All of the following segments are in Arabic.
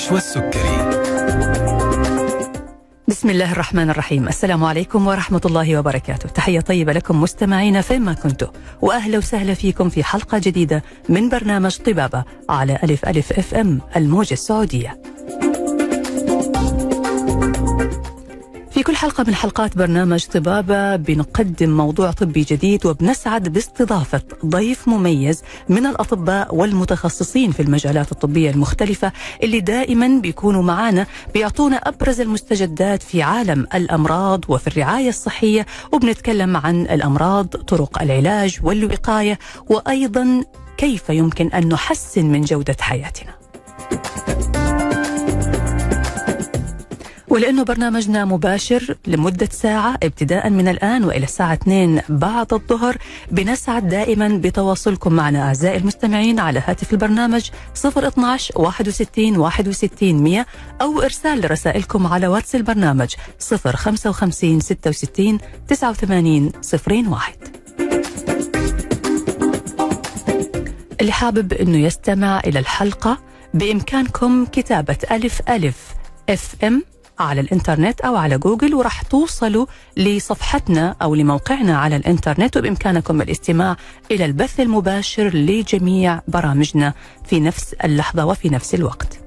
نشوى السكري بسم الله الرحمن الرحيم. السلام عليكم ورحمة الله وبركاته. تحية طيبة لكم مستمعينا فيما كنتم. وأهلا وسهلا فيكم في حلقة جديدة من برنامج طبابة على ألف ألف أف أم الموجة السعودية. في كل حلقة من حلقات برنامج طبابة بنقدم موضوع طبي جديد وبنسعد باستضافة ضيف مميز من الأطباء والمتخصصين في المجالات الطبية المختلفة اللي دائما بيكونوا معنا بيعطونا أبرز المستجدات في عالم الأمراض وفي الرعاية الصحية وبنتكلم عن الأمراض طرق العلاج والوقاية وأيضا كيف يمكن أن نحسن من جودة حياتنا. ولأنه برنامجنا مباشر لمدة ساعة ابتداء من الآن وإلى الساعة 2 بعد الظهر. بنسعد دائما بتواصلكم معنا أعزائي المستمعين على هاتف البرنامج 012 61 61 100 أو إرسال رسائلكم على واتس البرنامج 055 66 89 01 اللي حابب أنه يستمع إلى الحلقة بإمكانكم كتابة ألف ألف FM على الإنترنت أو على جوجل وراح توصلوا لصفحتنا أو لموقعنا على الإنترنت وبإمكانكم الاستماع إلى البث المباشر لجميع برامجنا في نفس اللحظة وفي نفس الوقت.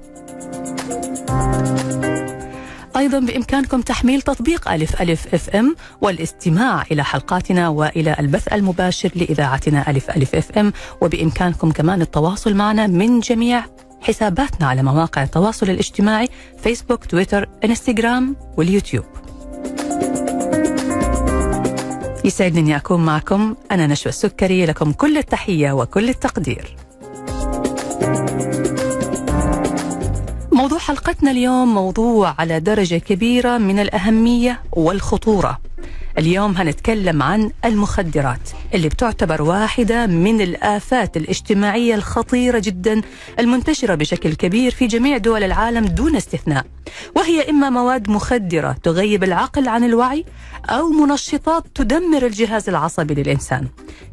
أيضا بإمكانكم تحميل تطبيق ألف ألف أف إم والاستماع إلى حلقاتنا وإلى البث المباشر لإذاعتنا ألف ألف أف إم وبإمكانكم كمان التواصل معنا من جميع حساباتنا على مواقع التواصل الاجتماعي فيسبوك تويتر انستغرام واليوتيوب. يسعدني اني أكون معكم. أنا نشوى السكري. لكم كل التحية وكل التقدير. موضوع حلقتنا اليوم موضوع على درجة كبيرة من الأهمية والخطورة. اليوم هنتكلم عن المخدرات اللي بتعتبر واحدة من الآفات الاجتماعية الخطيرة جدا المنتشرة بشكل كبير في جميع دول العالم دون استثناء. وهي إما مواد مخدرة تغيب العقل عن الوعي أو منشطات تدمر الجهاز العصبي للإنسان.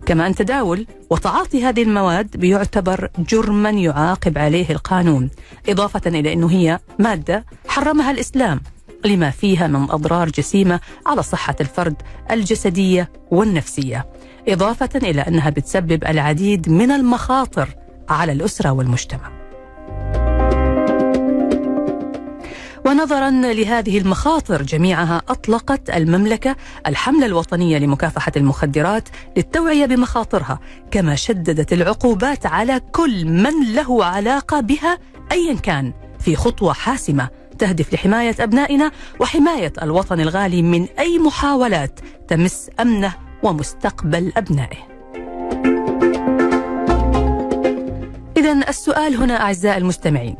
كمان تداول وتعاطي هذه المواد بيعتبر جرما يعاقب عليه القانون إضافة إلى أنه هي مادة حرمها الإسلام. لما فيها من أضرار جسيمة على صحة الفرد الجسدية والنفسية، إضافة إلى أنها بتسبب العديد من المخاطر على الأسرة والمجتمع. ونظرا لهذه المخاطر جميعها أطلقت المملكة الحملة الوطنية لمكافحة المخدرات للتوعية بمخاطرها، كما شددت العقوبات على كل من له علاقة بها ايا كان في خطوة حاسمة تهدف لحماية أبنائنا وحماية الوطن الغالي من أي محاولات تمس أمنه ومستقبل أبنائه. اذا السؤال هنا أعزائي المستمعين،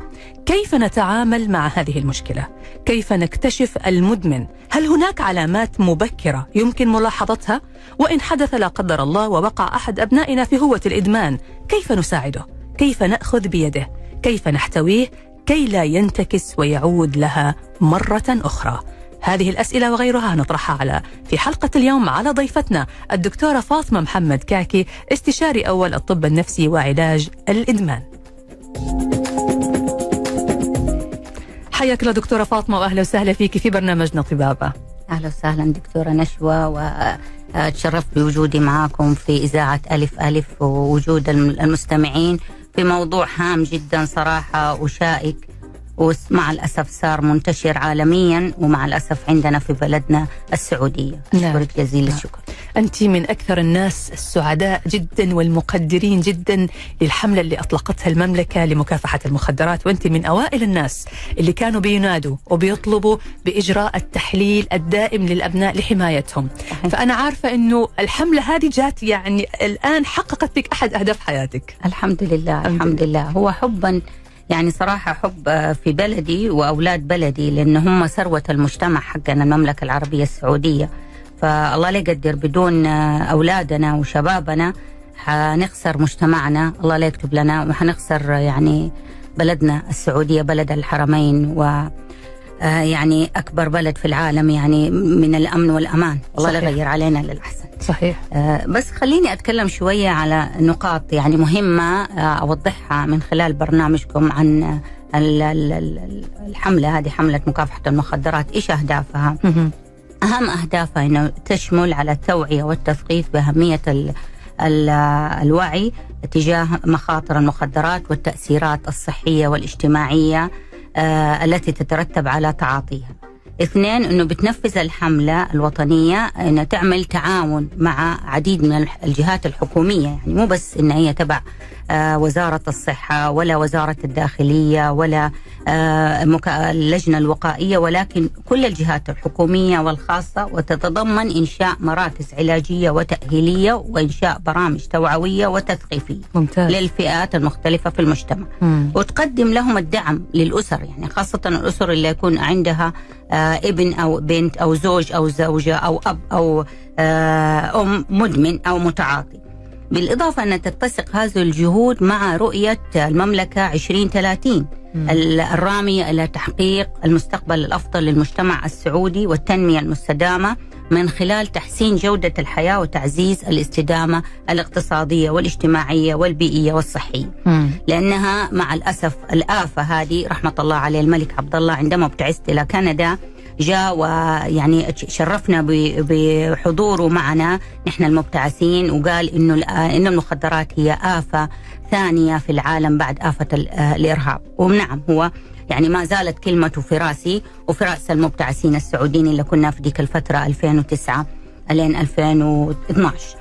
كيف نتعامل مع هذه المشكلة؟ كيف نكتشف المدمن؟ هل هناك علامات مبكرة يمكن ملاحظتها؟ وإن حدث لا قدر الله ووقع أحد أبنائنا في هوة الإدمان، كيف نساعده؟ كيف نأخذ بيده؟ كيف نحتويه؟ كي لا ينتكس ويعود لها مرة أخرى. هذه الأسئلة وغيرها نطرحها على في حلقة اليوم على ضيفتنا الدكتورة فاطمة محمد كعكي استشاري أول الطب النفسي وعلاج الإدمان. حياك الله دكتورة فاطمة وأهلا وسهلا فيك في برنامجنا طبابة. أهلا وسهلا دكتورة نشوى وتشرفت بوجودي معاكم في إذاعة ألف ألف ووجود المستمعين. في موضوع هام جدا صراحة وشائك. ومع الأسف صار منتشر عالميا ومع الأسف عندنا في بلدنا السعودية نعم. أشكرك جزيل نعم. الشكر أنت من أكثر الناس السعداء جدا والمقدرين جدا للحملة اللي أطلقتها المملكة لمكافحة المخدرات وأنت من أوائل الناس اللي كانوا بينادوا وبيطلبوا بإجراء التحليل الدائم للأبناء لحمايتهم صحيح. فأنا عارفة أنه الحملة هذه جات يعني الآن حققت فيك أحد أهداف حياتك الحمد لله الحمد لله هو حبا يعني صراحة حب في بلدي وأولاد بلدي لأن هم ثروة المجتمع حقنا المملكة العربية السعودية. فالله لا يقدر بدون أولادنا وشبابنا حنخسر مجتمعنا. الله لا يكتب لنا وحنخسر يعني بلدنا السعودية بلد الحرمين و يعني أكبر بلد في العالم يعني من الأمن والأمان. الله لا يغير علينا للأحسن. صحيح. بس خليني أتكلم شوية على نقاط يعني مهمة أوضحها من خلال برنامجكم عن الحملة. هذه حملة مكافحة المخدرات. إيش أهدافها؟ أهم أهدافها إنه تشمل على التوعية والتثقيف بأهمية ال ال الوعي تجاه مخاطر المخدرات والتأثيرات الصحية والاجتماعية. آه التي تترتب على تعاطيها. اثنين إنه بتنفذ الحملة الوطنية انها تعمل تعاون مع عديد من الجهات الحكومية يعني مو بس إن هي تبع آه، وزارة الصحة ولا وزارة الداخلية ولا آه، اللجنة الوقائية ولكن كل الجهات الحكومية والخاصة وتتضمن إنشاء مراكز علاجية وتأهيلية وإنشاء برامج توعوية وتثقيفية ممتاز. للفئات المختلفة في المجتمع مم. وتقدم لهم الدعم للأسر يعني خاصة الأسر اللي يكون عندها آه، ابن أو بنت أو زوج أو زوجة أو أب أو آه، أم مدمن أو متعاطي. بالإضافة أن تتسق هذه الجهود مع رؤية المملكة 2030 الراميه إلى تحقيق المستقبل الأفضل للمجتمع السعودي والتنمية المستدامة من خلال تحسين جودة الحياة وتعزيز الاستدامة الاقتصادية والاجتماعية والبيئية والصحية. لأنها مع الأسف الآفة هذه رحمة الله عليه الملك عبد الله عندما ابتعثت إلى كندا جاء ويعني شرفنا بحضوره معنا. نحن المبتعثين. وقال إنه ان المخدرات هي آفة ثانية في العالم بعد آفة الإرهاب. ونعم هو يعني ما زالت كلمته في راسي. وفي رأس المبتعثين السعوديين اللي كنا في ديك الفترة 2009 لين 2012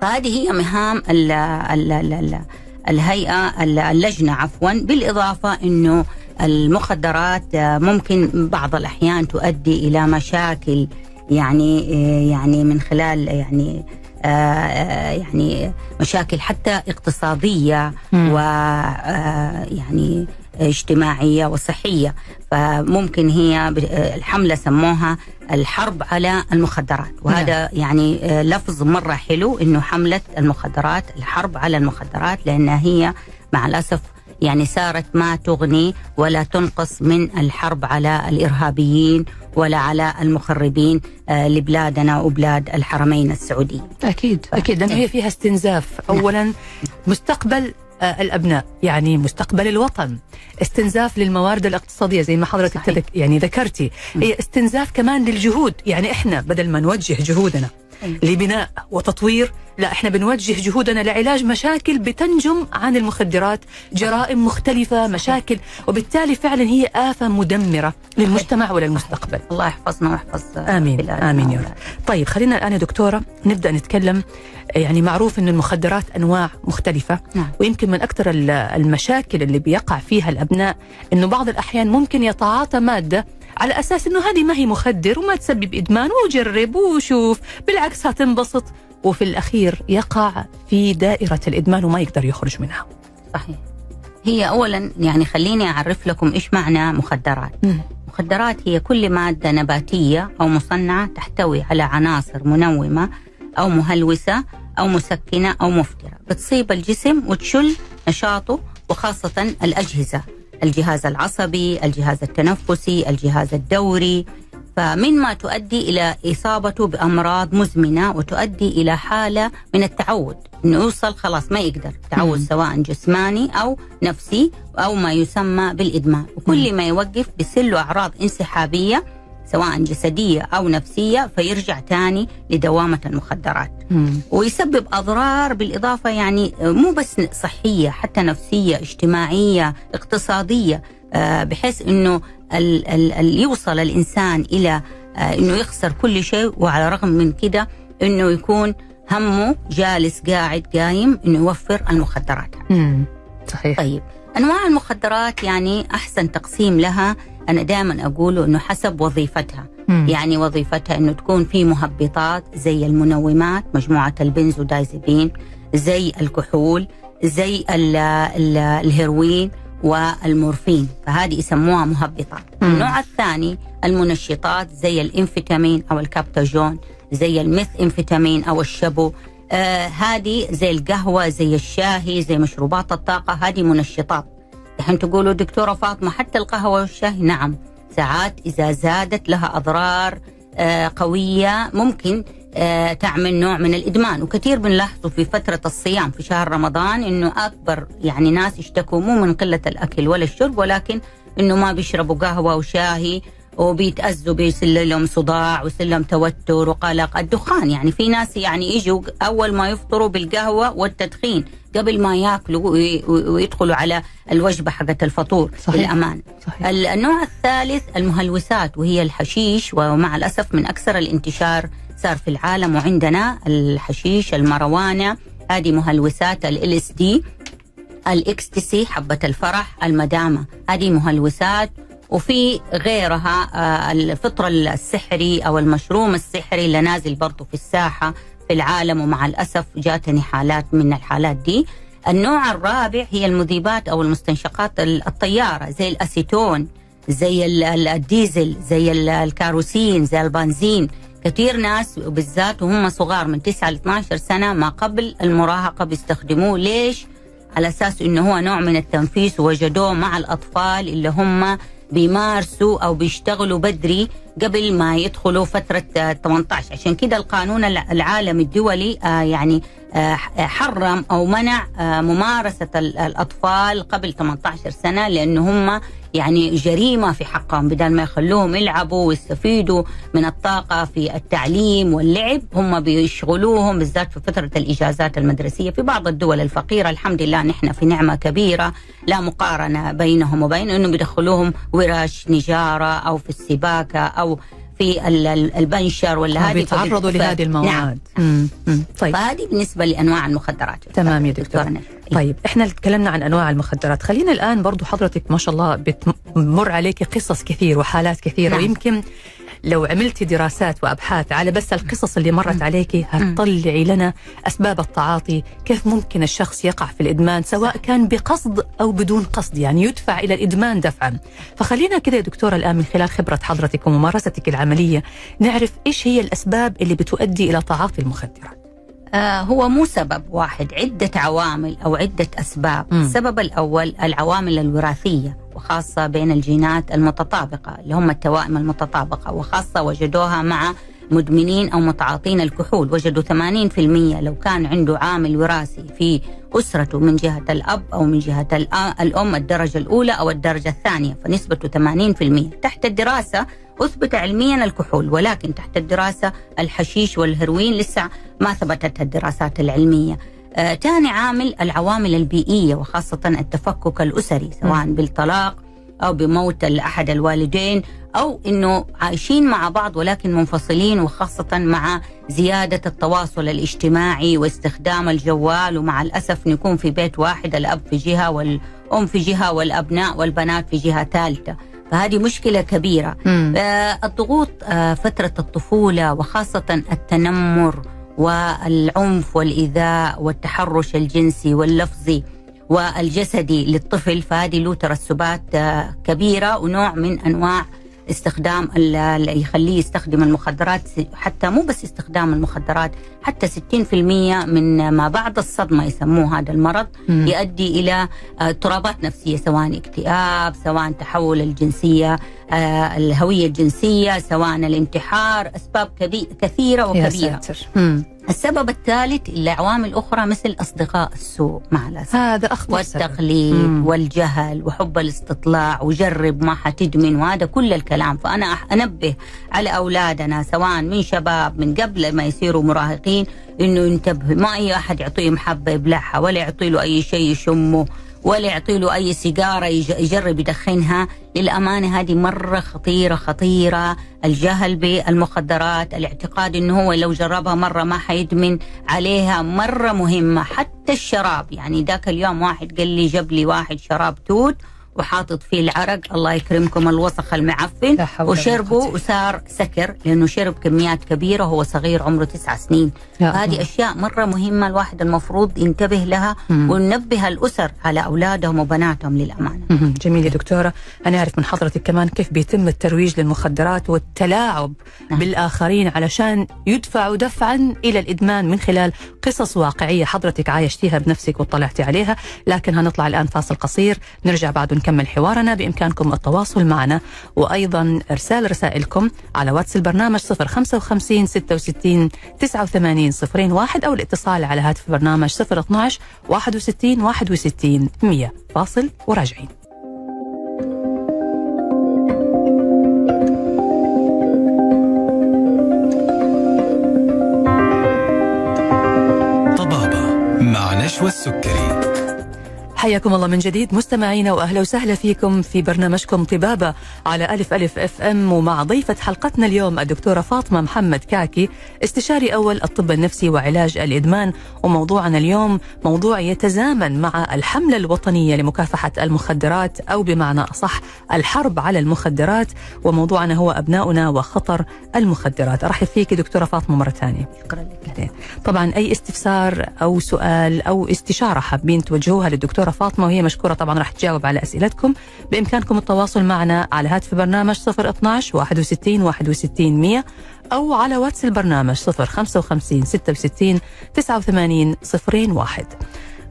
فهذه هي مهام ال ال ال الهيئة اللجنة عفوا بالإضافة أنه المخدرات ممكن بعض الأحيان تؤدي إلى مشاكل يعني يعني من خلال يعني يعني مشاكل حتى اقتصادية ويعني اجتماعية وصحية. فممكن هي الحملة سموها الحرب على المخدرات وهذا نعم. يعني لفظ مرة حلو إنه حملة المخدرات الحرب على المخدرات لانها هي مع الأسف يعني صارت ما تغني ولا تنقص من الحرب على الإرهابيين ولا على المخربين آه، لبلادنا وبلاد الحرمين السعوديين. أكيد أكيد لأنه هي فيها استنزاف نعم. اولا مستقبل آه، الأبناء يعني مستقبل الوطن. استنزاف للموارد الاقتصادية زي ما حضرتك. يعني ذكرتي. هي استنزاف كمان للجهود. يعني إحنا بدل ما نوجه جهودنا لبناء وتطوير. لا إحنا بنوجه جهودنا لعلاج مشاكل بتنجم عن المخدرات جرائم مختلفة مشاكل وبالتالي فعلا هي آفة مدمرة للمجتمع وللمستقبل. الله يحفظنا ويحفظ آمين آمين يا رب. طيب خلينا الآن يا دكتورة نبدأ نتكلم يعني معروف أن المخدرات أنواع مختلفة نعم. ويمكن من أكثر المشاكل اللي بيقع فيها الأبناء أنه بعض الأحيان ممكن يتعاطى مادة على أساس إنه هذه ما هي مخدر وما تسبب إدمان وجرب وشوف بالعكس هتنبسط وفي الأخير يقع في دائرة الإدمان وما يقدر يخرج منها. صحيح. هي اولا يعني خليني أعرف لكم إيش معنى مخدرات. م. مخدرات هي كل مادة نباتية أو مصنعة تحتوي على عناصر منومة أو مهلوسة أو مسكنة أو مفترة، بتصيب الجسم وتشل نشاطه وخاصة الأجهزة الجهاز العصبي الجهاز التنفسي الجهاز الدوري. فمن ما تؤدي إلى اصابته بأمراض مزمنة وتؤدي إلى حالة من التعود. إنه يوصل خلاص ما يقدر. تعود سواء جسماني أو نفسي أو ما يسمى بالإدمان. وكل ما يوقف بيصير له أعراض انسحابية سواء جسدية أو نفسية فيرجع تاني لدوامة المخدرات. مم. ويسبب أضرار بالإضافة يعني مو بس صحية حتى نفسية اجتماعية اقتصادية آه، بحيث أنه ال ال ال يوصل الإنسان إلى آه، أنه يخسر كل شيء. وعلى الرغم من كده أنه يكون همه جالس قاعد قايم أنه يوفر المخدرات. مم. صحيح. طيب. أنواع المخدرات يعني أحسن تقسيم لها أنا دائما أقول إنه حسب وظيفتها. مم. يعني وظيفتها إنه تكون في مهبطات زي المنومات مجموعة البنزودايزيبين زي الكحول زي ال ال الهيروين والمورفين. فهذه يسموها مهبطات. مم. النوع الثاني المنشطات زي الإنفيتامين أو الكابتاجون زي الميث إنفيتامين أو الشبو آه هذه زي القهوة زي الشاهي زي مشروبات الطاقة. هذه منشطات. الحين تقولوا دكتورة فاطمة حتى القهوة والشاي؟ نعم. ساعات إذا زادت لها أضرار آه، قوية ممكن آه، تعمل نوع من الإدمان. وكثير بنلاحظه في فترة الصيام في شهر رمضان إنه أكبر يعني ناس يشتكوا مو من قلة الأكل ولا الشرب ولكن إنه ما بيشربوا قهوة وشاهي وبيتأذوا بيصير لهم صداع ويصير لهم توتر وقلق. الدخان يعني في ناس يعني يجوا أول ما يفطروا بالقهوة والتدخين. قبل ما ياكلوا ويدخلوا على الوجبة حقت الفطور صحيح. بالأمان صحيح. النوع الثالث المهلوسات وهي الحشيش ومع الأسف من أكثر الانتشار صار في العالم وعندنا الحشيش الماريجوانا هذه مهلوسات LSD الإكستسي حبه الفرح المدامة هذه مهلوسات وفي غيرها آه، الفطر السحري أو المشروم السحري اللي نازل برضه في الساحة في العالم ومع الأسف جاتني حالات من الحالات دي. النوع الرابع هي المذيبات أو المستنشقات الطيارة زي الأسيتون زي الديزل زي الكاروسين زي البنزين. كثير ناس بالذات وهم صغار من 9 ل 12 سنة ما قبل المراهقة بيستخدموه. ليش؟ على أساس إنه هو نوع من التنفيس وجدوه مع الأطفال اللي هم بيمارسوا أو بيشتغلوا بدري قبل ما يدخلوا فترة 18 عشان كده القانون العالمي الدولي آه، يعني حرم أو منع آه، ممارسة الأطفال قبل 18 سنة لأنه هم يعني جريمة في حقهم. بدل ما يخلوهم يلعبوا ويستفيدوا من الطاقة في التعليم واللعب هم بيشغلوهم بالذات في فترة الإجازات المدرسية. في بعض الدول الفقيرة الحمد لله نحن في نعمة كبيرة لا مقارنة بينهم وبين انهم بيدخلوهم ورش نجارة أو في السباكة أو في البنشر ولا هذه بيتعرضوا لهذه المواد. نعم. طيب. فهذه بالنسبة لأنواع المخدرات. تمام يا دكتور. طيب إحنا تكلمنا عن أنواع المخدرات. خلينا الآن برضو حضرتك ما شاء الله بتمر عليك قصص كثير وحالات كثيرة نعم. ويمكن لو عملتي دراسات وأبحاث على بس القصص اللي مرت عليك هتطلعي لنا أسباب التعاطي، كيف ممكن الشخص يقع في الإدمان سواء كان بقصد أو بدون قصد، يعني يدفع إلى الإدمان دفعا. فخلينا كده يا دكتورة الآن من خلال خبرة حضرتك وممارستك العملية نعرف إيش هي الأسباب اللي بتؤدي إلى تعاطي المخدرات. آه هو مو سبب واحد عدة عوامل أو عدة أسباب. م. السبب الأول العوامل الوراثية وخاصة بين الجينات المتطابقة اللي هم التوائم المتطابقة وخاصة وجدوها مع مدمنين أو متعاطين الكحول. وجدوا 80% لو كان عنده عامل وراثي في أسرته من جهة الأب أو من جهة الأم الدرجة الأولى أو الدرجة الثانية فنسبته 80% تحت الدراسة أثبت علميا الكحول ولكن تحت الدراسة الحشيش والهيروين لسه ما ثبتت الدراسات العلمية ثاني آه عامل العوامل البيئية وخاصة التفكك الأسري سواء م. بالطلاق أو بموت أحد الوالدين أو أنه عايشين مع بعض ولكن منفصلين وخاصة مع زيادة التواصل الاجتماعي واستخدام الجوال ومع الأسف نكون في بيت واحد الأب في جهة والأم في جهة والأبناء والبنات في جهة ثالثة فهذه مشكلة كبيرة. آه الضغوط آه فترة الطفولة وخاصة التنمر والعنف والإيذاء والتحرش الجنسي واللفظي والجسدي للطفل فهذه له ترسبات آه، كبيرة ونوع من أنواع استخدام اللي يخليه يستخدم المخدرات حتى مو بس استخدام المخدرات حتى 60% من ما بعد الصدمة يسموه هذا المرض م. يؤدي إلى آه، اضطرابات نفسية سواء اكتئاب سواء تحول الجنسية آه، الهوية الجنسية سواء الانتحار أسباب كثيرة وكبيرة يا ساتر. السبب الثالث لعوامل أخرى مثل أصدقاء السوء مع الأسف هذا أخطر والتقليد مم. والجهل وحب الاستطلاع وجرب ما حتدمن وهذا كل الكلام. فأنا أنبه على أولادنا سواء من شباب من قبل ما يصيروا مراهقين إنه ينتبهوا ما أي أحد يعطيه محبة يبلعها ولا يعطي له أي شيء يشمه. ولا يعطي له أي سيجارة يجرب يدخنها. للأمانة هذه مرة خطيرة خطيرة. الجهل بالمخدرات الاعتقاد إنه هو لو جربها مرة ما حيدمن عليها. مرة مهمة. حتى الشراب. يعني ذاك اليوم واحد قال لي جاب لي واحد شراب توت وحاطط فيه العرق. الله يكرمكم الوسخ المعفن. وشربه وصار سكر لأنه شرب كميات كبيرة وهو صغير عمره تسعة سنين. هذه أشياء مرة مهمة الواحد المفروض ينتبه لها وننبه الأسر على أولادهم وبناتهم للأمانة. جميل يا دكتورة، أنا أعرف من حضرتك كمان كيف بيتم الترويج للمخدرات والتلاعب نعم. بالآخرين علشان يدفعوا دفعا إلى الإدمان من خلال قصص واقعية حضرتك عايشتيها بنفسك واطلعتي عليها، لكن هنطلع الآن فاصل قصير. نرجع بعد نكمل حوارنا. بإمكانكم التواصل معنا وأيضا إرسال رسائلكم على واتس البرنامج 055 66 89 01 أو الاتصال على هاتف البرنامج 012 61 61 100 فاصل وراجعين. طبابة مع نشوى السكري. حياكم الله من جديد مستمعينا وأهلا وسهلا فيكم في برنامجكم طبابة على ألف ألف أف أم ومع ضيفة حلقتنا اليوم الدكتورة فاطمة محمد كاكي استشاري أول الطب النفسي وعلاج الإدمان. وموضوعنا اليوم موضوع يتزامن مع الحملة الوطنية لمكافحة المخدرات أو بمعنى أصح الحرب على المخدرات. وموضوعنا هو أبناؤنا وخطر المخدرات. أرحب فيك دكتورة فاطمة مرة ثانية. شكرا لك. طبعا أي استفسار أو سؤال أو استشارة حابين توجهوها للدكتوره فاطمة وهي مشكورة طبعا راح تجاوب على أسئلتكم. بإمكانكم التواصل معنا على هاتف البرنامج 012 61 61 100 أو على واتس البرنامج 055 66 89 01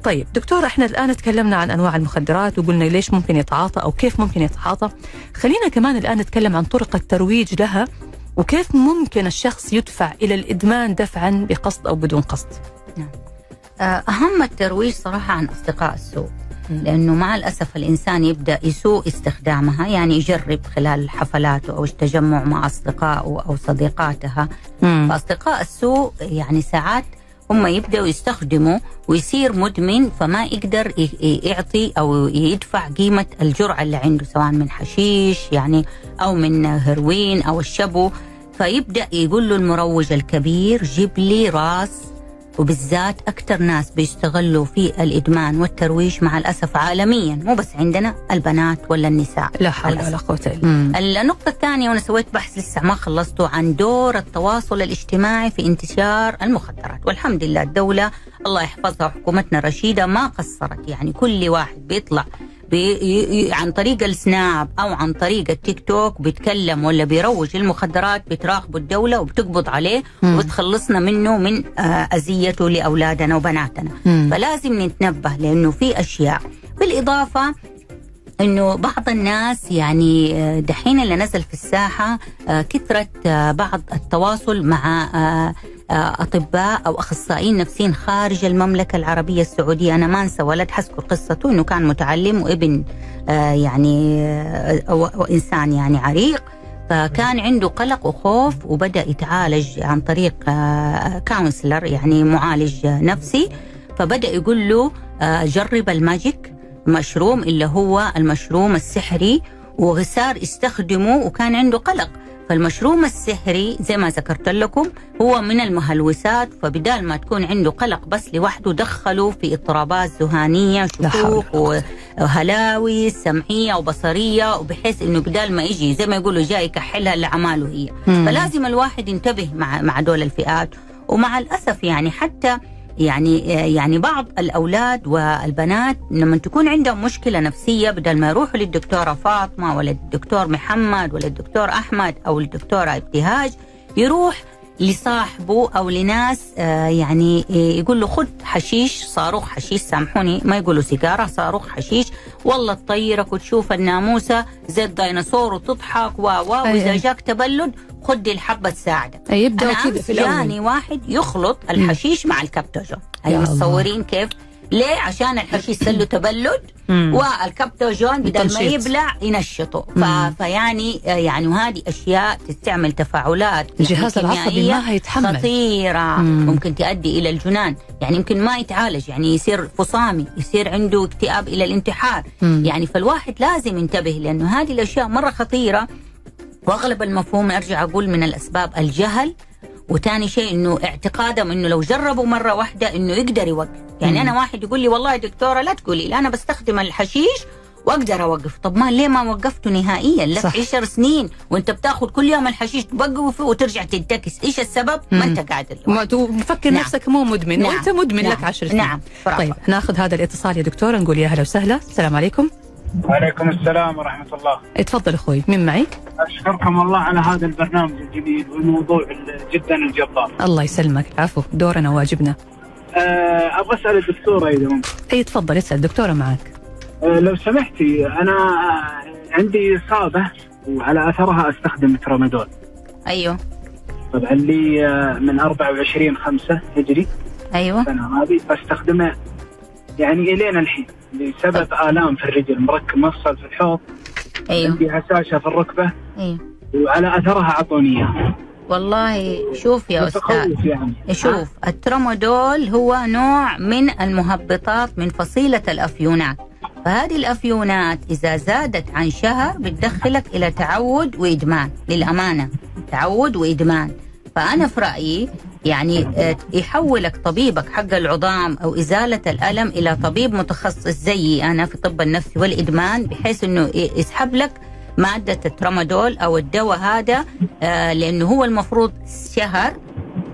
طيب دكتور إحنا الآن تكلمنا عن أنواع المخدرات وقلنا ليش ممكن يتعاطى أو كيف ممكن يتعاطى. خلينا كمان الآن نتكلم عن طرق الترويج لها وكيف ممكن الشخص يدفع إلى الإدمان دفعا بقصد أو بدون قصد آه، أهم الترويج صراحة عن أصدقاء السوء. لأنه مع الأسف الإنسان يبدأ يسوء استخدامها يعني يجرب خلال حفلاته أو التجمع مع أصدقائه أو صديقاتها. مم. فأصدقاء السوء يعني ساعات هم يبدأوا يستخدموا ويصير مدمن فما يقدر يعطي أو يدفع قيمة الجرعة اللي عنده سواء من حشيش يعني أو من هيروين أو الشبو. فيبدأ يقول له المروج الكبير جيب لي راس وبالذات أكثر ناس بيستغلوا في الإدمان والترويج مع الأسف عالميا مو بس عندنا البنات ولا النساء. لا حول ولا إلا بالله. النقطة الثانية وأنا سويت بحث لسه ما خلصته عن دور التواصل الاجتماعي في انتشار المخدرات. والحمد لله الدولة الله يحفظها وحكومتنا الرشيدة ما قصرت. يعني كل واحد بيطلع عن طريق السناب أو عن طريق التيك توك بيتكلم ولا بيروج المخدرات بتراقبه الدولة وبتقبض عليه مم. وبتخلصنا منه من آه، أذيته لأولادنا وبناتنا مم. فلازم نتنبه لأنه في أشياء بالإضافة إنه بعض الناس يعني آه، دحين اللي نزل في الساحة آه، كثرة بعض التواصل مع أطباء أو أخصائيين نفسيين خارج المملكة العربية السعودية. أنا ما أنسى ولد حذكر قصته إنه كان متعلم وابن آه، يعني آه، أو- أو انسان يعني عريق. فكان عنده قلق وخوف وبدأ يتعالج عن طريق كونسلر يعني معالج آه، نفسي. فبدأ يقول له آه، جرب الماجيك مشروم اللي هو المشروم السحري. وغسار استخدمه وكان عنده قلق. فالمشروم السحري زي ما ذكرت لكم هو من المهلوسات فبدال ما تكون عنده قلق بس لوحده دخله في اضطرابات ذهانيه شكوك وهلاوي سمعية وبصرية وبحيث إنه بدال ما يجي زي ما يقولوا جاي يكحلها لعماله هي. مم. فلازم الواحد ينتبه مع مع دول الفئات. ومع الأسف يعني حتى يعني يعني بعض الأولاد والبنات لما تكون عندهم مشكلة نفسية بدل ما يروحوا للدكتورة فاطمة ولا الدكتور محمد ولا الدكتور أحمد أو الدكتوره ابتهاج يروح لصاحبه أو لناس آه، يعني آه، يقول له خذ حشيش صاروخ حشيش سامحوني ما يقولوا سيجارة صاروخ حشيش والله تطيرك وتشوف الناموسة زي الديناصور وتضحك و و وإذا. جاك تبلد خذ دي الحبة تساعدك أنا كذا في الأول. جاني واحد يخلط الحشيش مع الكبتوجون يا أي. متصورين كيف ليه عشان الحشيش سله تبلد. والكبتوجون بدل ما. يبلع ينشطه. فيعني يعني وهذه أشياء تستعمل تفاعلات الجهاز يعني العصبي ما هيتحمل. خطيرة مم. ممكن تؤدي إلى الجنان يعني يمكن ما يتعالج يعني يصير فصامي يصير عنده اكتئاب إلى الانتحار مم. يعني فالواحد لازم ينتبه لأنه هذه الأشياء مرة خطيرة وأغلب المفهوم أرجع أقول من الأسباب الجهل وتاني شيء إنه اعتقادهم إنه لو جربوا مرة واحدة إنه يقدر يوقف يعني أنا واحد يقول لي والله يا دكتورة لا تقولي لا أنا بستخدم الحشيش وأقدر أوقف طب ما ليه ما وقفته نهائيا لك صح. عشر سنين وأنت بتاخذ كل يوم الحشيش توقف وترجع تنتكس إيش السبب ما مم. أنت قادر ما تفكر نعم. نفسك مو مدمن نعم. وأنت مدمن نعم. لك عشر سنين نعم. طيب ناخذ هذا الاتصال يا دكتور نقول يا هلا وسهلا السلام عليكم وعليكم السلام ورحمة الله. اتفضل أخوي مين معي؟ أشكركم الله على هذا البرنامج الجميل والموضوع ال- جدا الجبار. الله يسلمك. العفو دورنا واجبنا أه أبغى أسأل الدكتورة إذا ممكن أي تفضل اسأل دكتورة معك. آه، لو سمحتي أنا آه، عندي إصابة وعلى أثرها أستخدم ترامادول. أيوه. طبعا لي آه، من 24 5 هجري. أيوه. السنة هذه بستخدمه يعني الين الحين لسبب آلام في الرجل مركب مفصل في الحوض أيوه. عندي هشاشة في الركبة أيوه. وعلى أثرها اعطوني اياه والله شوف يا أستاذ. يعني. شوف الترامادول هو نوع من المهبطات من فصيلة الأفيونات. فهذه الأفيونات إذا زادت عن شهر بتدخلك إلى تعود وإدمان. للأمانة تعود وإدمان. فأنا في رأيي يعني آه، يحولك طبيبك حق العظام أو إزالة الألم إلى طبيب متخصص زيي أنا في الطب النفسي والإدمان بحيث أنه يسحب لك مادة الترامادول أو الدواء هذا آه، لأنه هو المفروض شهر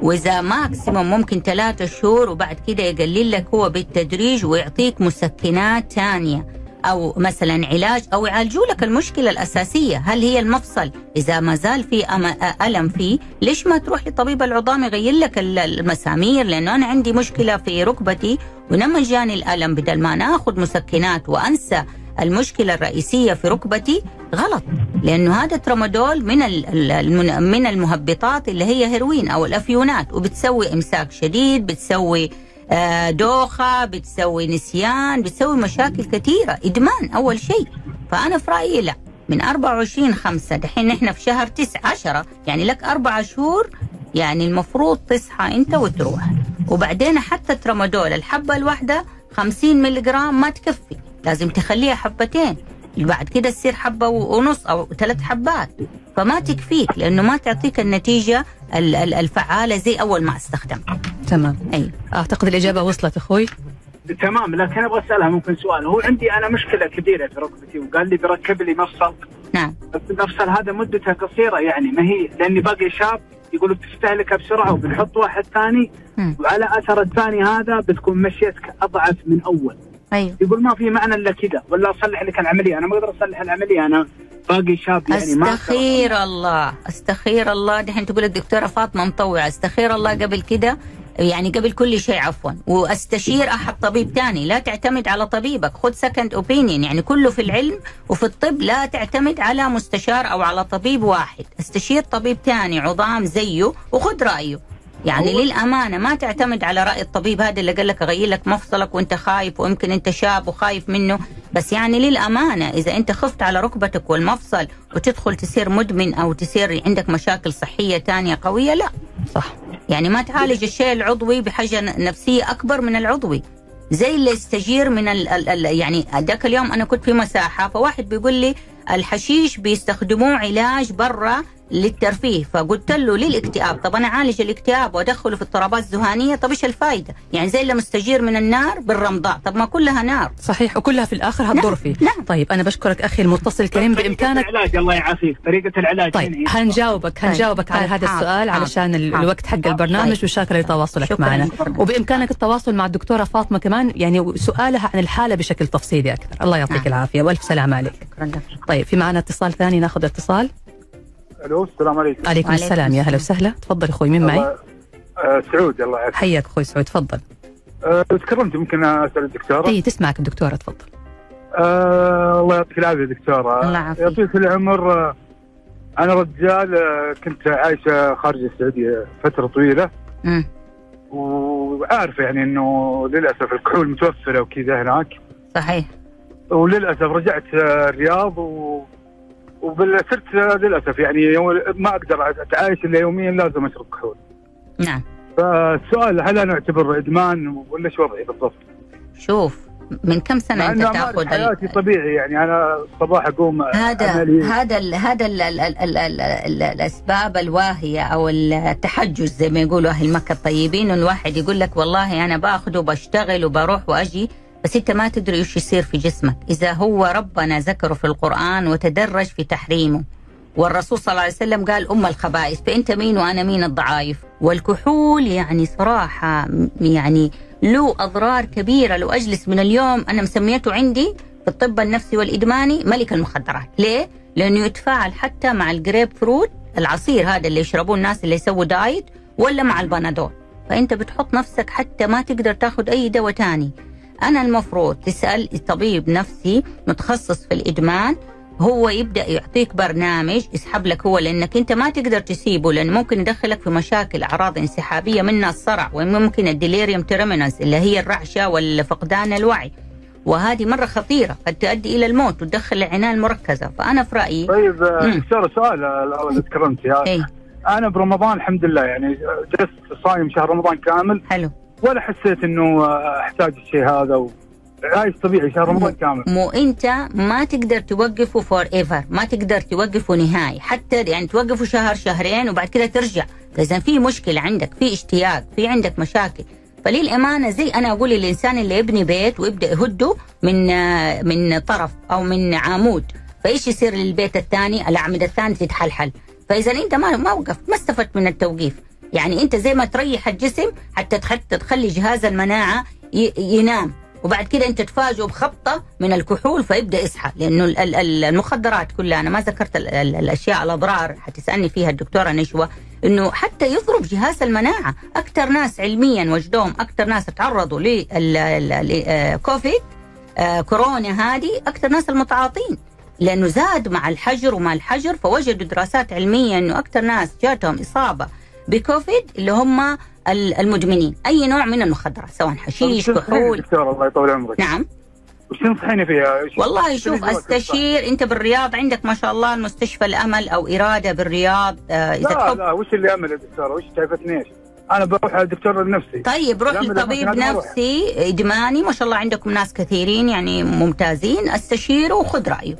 وإذا ماكسيموم ممكن ثلاثة شهور وبعد كده يقلل لك هو بالتدريج ويعطيك مسكنات ثانية. أو مثلا علاج أو يعالجوا لك المشكلة الأساسية. هل هي المفصل؟ إذا ما زال في ألم فيه ليش ما تروح لطبيب العظام يغير لك ال- المسامير؟ لأنه أنا عندي مشكلة في ركبتي ولما جاني الألم بدل ما ناخذ مسكنات وأنسى المشكلة الرئيسية في ركبتي غلط. لأنه هذا ترامادول من من المهبطات اللي هي هيروين أو الأفيونات وبتسوي إمساك شديد بتسوي دوخة بتسوي نسيان بتسوي مشاكل كثيرة إدمان أول شيء. فأنا في رأيي لا من 24 5 دحين نحن في شهر 9 10 يعني لك أربع شهور يعني المفروض تصحى أنت وتروح. وبعدين حتى ترامادول الحبة الواحدة 50 ملغ ما تكفي لازم تخليها حبتين. بعد كده تصير حبة ونص أو ثلاث حبات. فما تكفيك لأنه ما تعطيك النتيجة ال- ال- الفعالة زي أول ما أستخدم. تمام. أيوه أعتقد الإجابة وصلت أخوي. تمام لكن أبغى أسألها ممكن سؤال. هو عندي أنا مشكلة كبيرة في ركبتي وقال لي بيركب لي مفصل. نعم. المفصل هذا مدته قصيرة يعني ما هي لأني باقي شاب يقولوا بتستهلكها بسرعة وبنحط واحد ثاني. وعلى أثر الثاني هذا بتكون مشيتك أضعف من أول. أيوه. يقول ما في معنى إلا كذا ولا اصلح لك العملية. أنا ما أقدر أصلح العملية أنا باقي شاب يعني ما. أستخير الله أستخير الله. دحين تقول الدكتورة فاطمة مطوعة أستخير الله قبل كده يعني قبل كل شيء عفوا. وأستشير أحد طبيب ثاني لا تعتمد على طبيبك. خذ second opinion يعني كله في العلم وفي الطب لا تعتمد على مستشار أو على طبيب واحد. أستشير طبيب ثاني عظام زيه وخذ رأيه. يعني للأمانة ما تعتمد على رأي الطبيب هذا اللي قال لك اغير لك مفصلك وانت خايف ويمكن انت شاب وخايف منه بس يعني للأمانة إذا انت خفت على ركبتك والمفصل وتدخل تصير مدمن أو تصير عندك مشاكل صحية ثانية قوية لا. صح. يعني ما تعالج الشيء العضوي بحاجة نفسية أكبر من العضوي. زي اللي يستجير من ال ال ال يعني ذاك اليوم أنا كنت في مساحة فواحد بيقول لي الحشيش بيستخدموه علاج برا للترفيه. فقلت له للاكتئاب. طب أنا أعالج الاكتئاب وأدخله في اضطرابات ذهانيه طب إيش الفائده يعني زي اللي مستجير من النار بالرمضاء. طب ما كلها نار. صحيح. وكلها في الآخر هتضر فيه نعم. طيب أنا بشكرك أخي المتصل الكريم بإمكانك. العلاج الله يعافيك. طريقة العلاج طيب هنا. هنجاوبك هنجاوبك على طيب، هذا السؤال حاضر، علشان. الوقت حق البرنامج طيب. وشاكره لتواصلك معنا شكراً. وبإمكانك التواصل مع الدكتورة فاطمة كمان. يعني سؤالها عن الحالة بشكل تفصيلي أكثر. الله يعطيك نعم. العافية. وألف سلامه عليك. شكرا لك. طيب في معنا اتصال ثاني ناخذ اتصال. ألو السلام عليكم. عليكم وعليكم السلام. يا هلا. وسهلا. تفضل أخوي مين معي؟ آه، سعود الله يعافيك حياك أخوي سعود تفضل. آه، تكرمت ممكن أسأل الدكتورة؟ اي تسمعك الدكتوره تفضل. آه، الله يعطيك العافية دكتورة. الله يعافيك. يعطيك العمر آه، أنا رجال كنت عايشه خارج السعودية فترة طويلة. مم. وعارف يعني إنه للأسف الكحول متوفرة وكذا هناك. صحيح. وللأسف رجعت الرياض و وبال صرت آه، للأسف يعني يوم- ما أقدر أتعايش إلا يوميا لازم أشرب كحول. نعم. فالسؤال هل أنا أعتبر إدمان ولا إيش وضعي بالضبط؟ شوف من كم سنة أنت تأخذ ال- حياتي طبيعي يعني أنا الصباح أقوم هذا هذا ال هذا ال ال ال ال ال ال الأسباب الواهية أو التحجز زي ما يقولوا أهل مكة الطيبين الواحد يقول لك والله أنا باخذه وبشتغل وبروح وأجي بس انت ما تدري إيش يصير في جسمك. إذا هو ربنا ذكره في القرآن وتدرج في تحريمه والرسول صلى الله عليه وسلم قال أم الخبائث فأنت مين وأنا مين الضعايف؟ والكحول يعني صراحة يعني له أضرار كبيرة. لو أجلس من اليوم أنا مسميته عندي في الطب النفسي والإدماني ملك المخدرات. ليه؟ لأنه يتفاعل حتى مع الجريب فروت العصير هذا اللي يشربوه الناس اللي يسووا دايت ولا مع البنادول. فأنت بتحط نفسك حتى ما تقدر تاخذ أي دواء تاني. أنا المفروض تسأل طبيب نفسي متخصص في الإدمان هو يبدأ يعطيك برنامج يسحب لك هو لأنك أنت ما تقدر تسيبه لأنه ممكن يدخلك في مشاكل أعراض انسحابية منها الصرع وممكن ال delirium tremens اللي هي الرعشة والفقدان الوعي. وهذه مرة خطيرة قد تؤدي إلى الموت وتدخل العنايه المركزه فأنا في رأيي طيب آه،. دكتور سؤال آه، الأول يا إيه. أنا برمضان الحمد لله يعني جلست صايم شهر رمضان كامل. حلو. ولا حسيت إنه أحتاج الشيء هذا و... عايش طبيعي شهر رمضان كامل. مو أنت ما تقدر توقفه forever ما تقدر توقفه نهائي حتى يعني توقفه شهر شهرين وبعد كده ترجع. فإذا في مشكلة عندك في اشتياق في عندك مشاكل. فللأمانة زي أنا أقول الانسان اللي يبني بيت ويبدأ يهده من من طرف أو من عمود. فإيش يصير للبيت الثاني؟ الأعمدة الثانية تتحلحل. فإذا أنت ما ما وقفت ما استفدت من التوقيف. يعني انت زي ما تريح الجسم حتى تخ- تخلي جهاز المناعة ينام. وبعد كده انت تفاجئ بخبطة من الكحول فيبدأ يصحى. لأنه ال- ال- ال- المخدرات كلها أنا ما ذكرت ال- ال- الأشياء الأضرار حتسألني فيها الدكتورة نشوى إنه حتى يضرب جهاز المناعة. أكثر ناس علميا وجدوهم أكثر ناس تعرضوا للكوفيد كورونا هذه أكثر ناس المتعاطين. لأنه زاد مع الحجر ومع الحجر فوجدوا دراسات علمية إنه أكثر ناس جاتهم إصابة بكوفيد اللي هم ال- المدمنين. أي نوع من المخدرات سواء حشيش كحول. دكتور؟ الله يطول عمرك. نعم. وش تنصحيني فيها؟ والله شوف أستشير. أنت بالرياض عندك ما شاء الله المستشفى الأمل أو إرادة بالرياض آه إذا لا تحب. لا وش اللي أمل يا دكتور؟ وش شايفتني إيش؟ أنا بروح على الدكتور النفسي طيب روح لطبيب أروح. نفسي إدماني. ما شاء الله عندكم ناس كثيرين يعني ممتازين. أستشيره وخذ رأيه.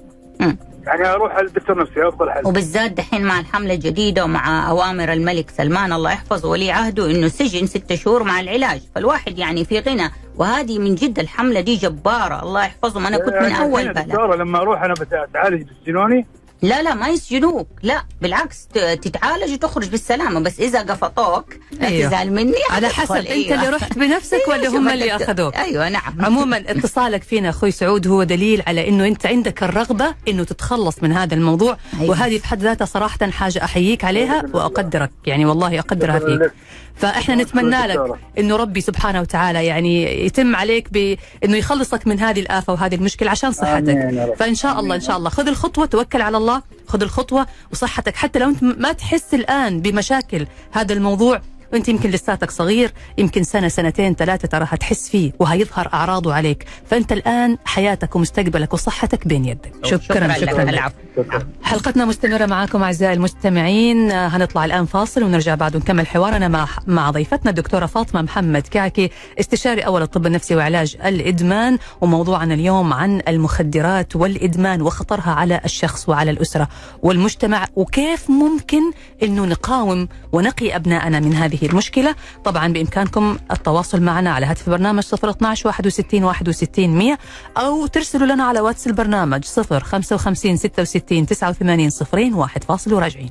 يعني أروح الدكتور النفسي افضل حل. وبالذات دحين مع الحملة الجديدة ومع أوامر الملك سلمان الله يحفظه ولي عهده إنه سجن ستة شهور مع العلاج. فالواحد يعني في غنى. وهذه من جد الحملة دي جبارة الله يحفظهم. أنا كنت من يعني أول بلا دكتوره لما أروح أنا بتعالج بالسجنوني لا لا ما يسجنوك لا بالعكس ت- تتعالج وتخرج بالسلامة بس إذا قفطوك لا أيوه. تزعل مني على. حسب أنت أيوه. اللي رحت بنفسك ولا شوف هم اللي أنت- أخذوك أيوه نعم عموما اتصالك فينا أخوي سعود هو دليل على إنه أنت عندك الرغبة إنه تتخلص من هذا الموضوع أيوة. وهذه في حد ذاتها صراحة حاجة أحييك عليها وأقدرك يعني والله أقدرها شكراً فيك لك. فإحنا نتمنى لك. إنه ربي سبحانه وتعالى يعني يتم عليك بانه يخلصك من هذه الآفة وهذه المشكلة عشان صحتك آمين يا رب. فإن شاء الله إن شاء الله خذ الخطوة توكل على الله خذ الخطوة وصحتك. حتى لو أنت ما تحس الآن بمشاكل هذا الموضوع وانت يمكن لساتك صغير يمكن سنة سنتين ثلاثة ترى هتحس فيه وهيظهر أعراضه عليك. فأنت الآن حياتك ومستقبلك وصحتك بين يدك. شكرا لك شكرا لك. العفو. شكراً. حلقتنا مستمرة معكم أعزائي المستمعين. آه، هنطلع الآن فاصل ونرجع بعد ونكمل حوارنا مع مع ضيفتنا الدكتورة فاطمة محمد كعكي استشاري أول الطب النفسي وعلاج الإدمان وموضوعنا اليوم عن المخدرات والإدمان وخطرها على الشخص وعلى الأسرة والمجتمع وكيف ممكن أنه نقاوم ونقي أبنائنا من هذه المشكلة. طبعا بإمكانكم التواصل معنا على هاتف برنامج 012 61 61 100 أو ترسلوا لنا على واتس البرنامج 0 55 66 89 صفرين واحد فاصل وراجعين.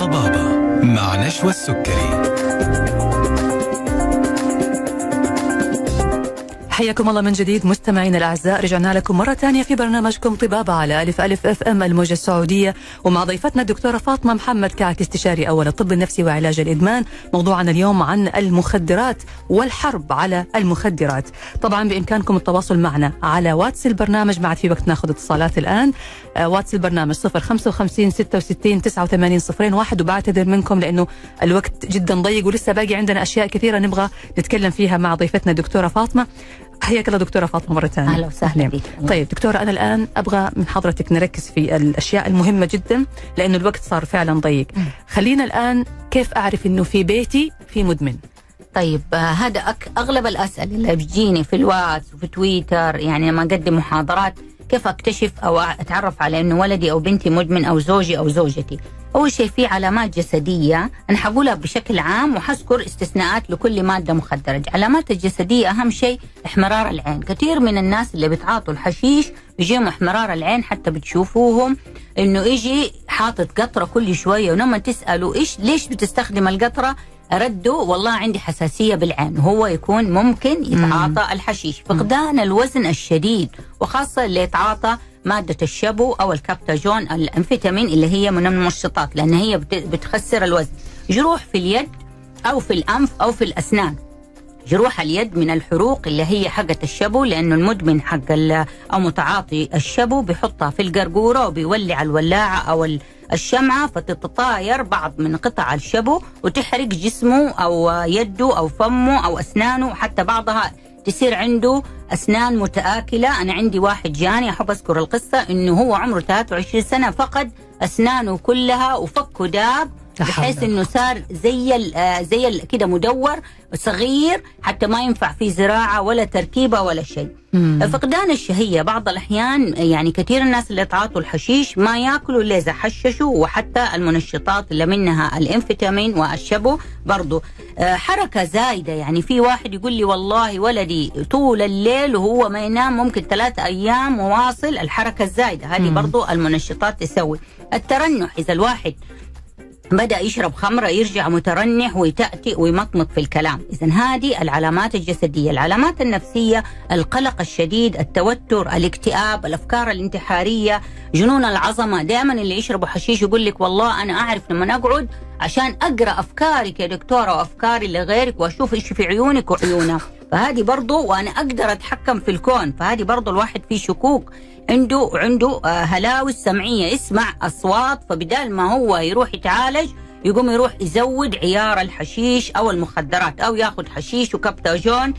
طبابة مع نشوى السكري. حياكم الله من جديد مستمعينا الأعزاء. رجعنا لكم مرة ثانية في برنامجكم طبابة على ألف ألف FM الموجة السعودية. ومع ضيفتنا الدكتورة فاطمة محمد كعك استشاري أول الطب النفسي وعلاج الإدمان. موضوعنا اليوم عن المخدرات والحرب على المخدرات. طبعا بإمكانكم التواصل معنا على واتس البرنامج. عاد في وقت ناخذ اتصالات الآن. آه، واتس البرنامج 055 66 89 صفرين واحد. وبعتذر منكم لأنه الوقت جدا ضيق ولسه باقي عندنا أشياء كثيرة نبغى نتكلم فيها مع ضيفتنا الدكتورة فاطمة. حياك الله دكتورة فاطمة مرة ثانية. أهلا وسهلا بك. طيب دكتورة أنا الآن أبغى من حضرتك نركز في الأشياء المهمة جدا لأنه الوقت صار فعلا ضيق. خلينا الآن كيف أعرف إنه في بيتي في مدمن؟ طيب آه، هذا أك... أغلب الأسئلة اللي بتجيني في الواتس وفي تويتر يعني لما أقدم محاضرات كيف أكتشف أو أتعرف على إنه ولدي أو بنتي مدمن أو زوجي أو زوجتي؟ أول شيء في علامات جسدية أنا حقولها بشكل عام وحذكر استثناءات لكل مادة مخدرة. العلامات الجسدية أهم شيء احمرار العين. كثير من الناس اللي بتعاطوا الحشيش بيجيهم احمرار العين حتى بتشوفوهم. إنه يجي حاطط قطرة كل شوية ولما تسألوا إيش ليش بتستخدم القطرة؟ رده والله عندي حساسية بالعين. هو يكون ممكن يتعاطى الحشيش. فقدان الوزن الشديد وخاصة اللي يتعاطى مادة الشبو أو الكابتاجون الأنفيتامين اللي هي من المنشطات لأن هي بت- بتخسر الوزن. جروح في اليد أو في الأنف أو في الأسنان. جروح اليد من الحروق اللي هي حقة الشبو لأنه المدمن حق أو متعاطي الشبو بيحطها في القرقورة وبيولع الولاعة أو ال- الشمعة فتتطاير بعض من قطع الشبو وتحرق جسمه أو يده أو فمه أو أسنانه حتى بعضها تصير عنده أسنان متآكلة. أنا عندي واحد جاني أحب أذكر القصة إنه هو عمره 23 سنة فقد أسنانه كلها وفكه داب بحيث إنه صار زي ال- آه، زي ال- كده مدور صغير حتى ما ينفع فيه زراعة ولا تركيبة ولا شيء. فقدان الشهية بعض الأحيان يعني كثير الناس اللي تعاطوا الحشيش ما ياكلوا إلا إذا حششوا وحتى المنشطات اللي منها الانفيتامين والشبو برضو. آه، حركة زايدة يعني في واحد يقول لي والله ولدي طول الليل وهو ما ينام ممكن ثلاثة أيام مواصل الحركة الزايدة. هذه برضو المنشطات تسوي. الترنح إذا الواحد بدأ يشرب خمرة يرجع مترنح ويتأتئ ويمطمط في الكلام. إذا هذه العلامات الجسدية العلامات النفسية القلق الشديد التوتر الاكتئاب الأفكار الانتحارية جنون العظمة. دائما اللي يشربوا حشيش يقول لك والله أنا أعرف لما أقعد عشان أقرأ أفكارك يا دكتورة وأفكاري لغيرك وأشوف إيش في عيونك وعيونه. فهذه برضو وأنا أقدر أتحكم في الكون. فهذه برضو الواحد فيه شكوك. عنده عنده آه، هلاوس سمعيه يسمع أصوات فبدال ما هو يروح يتعالج يقوم يروح يزود عيار الحشيش أو المخدرات أو ياخذ حشيش وكبتاجون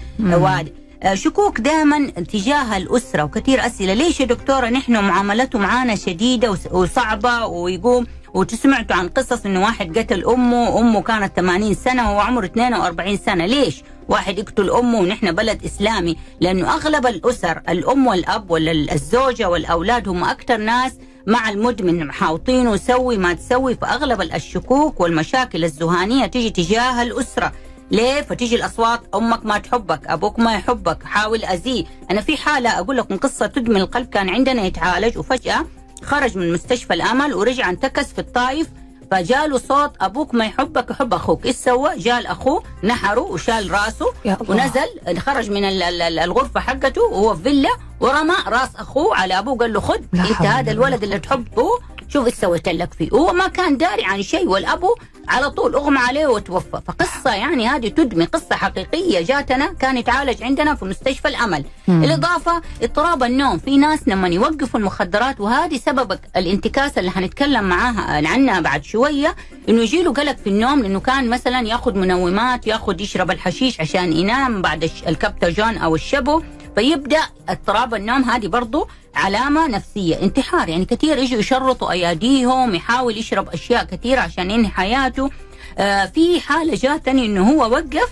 آه، شكوك دائما تجاه الأسرة وكثير أسئلة. ليش يا دكتورة نحن معاملته معانا شديدة وصعبة ويقوم وتسمعتوا عن قصص إنه واحد قتل أمه أمه كانت 80 سنة وهو عمره 42 سنة. ليش؟ واحد يقتل أمه ونحن بلد إسلامي. لأنه أغلب الأسر الأم والأب ولا الزوجة والأولاد هم أكثر ناس مع المدمن محاوطينه وسوي ما تسوي فاغلب الشكوك والمشاكل الذهانيه تيجي تجاه الأسرة. ليه؟ فتيجي الأصوات أمك ما تحبك، أبوك ما يحبك، حاول اذيه، أنا في حالة أقول لكم قصة تدمن القلب كان عندنا يتعالج وفجأة خرج من مستشفى الأمل ورجع انتكس في الطايف فجاله صوت أبوك ما يحبك يحب أخوك، إيش سوى؟ جال أخوه نحره وشال رأسه. ونزل خرج من ال- ال- ال- الغرفة حقته وهو في فيلا ورمى راس أخوه على أبوه قال له خذ حول هذا الولد اللي تحبه شوف إيش سويت لك فيه هو ما كان داري عن شيء والأبو على طول أغمى عليه وتوفى. فقصة يعني هذه تدمي قصة حقيقية جاتنا كان يتعالج عندنا في مستشفى الأمل. الإضافة اضطراب النوم. في ناس لما يوقفوا المخدرات وهذه سبب الانتكاسه اللي حنتكلم معاها عنها بعد شوية إنه يجي له قلق في النوم لأنه كان مثلا يأخذ منومات يأخذ يشرب الحشيش عشان ينام بعد الكبتاجون أو الشبو. فيبدأ اضطراب النوم هذه برضو علامة نفسية انتحار يعني كثير يجوا يشرطوا أياديهم يحاول يشرب أشياء كثيرة عشان ينهي حياته. آه في حالة جاتني إنه هو وقف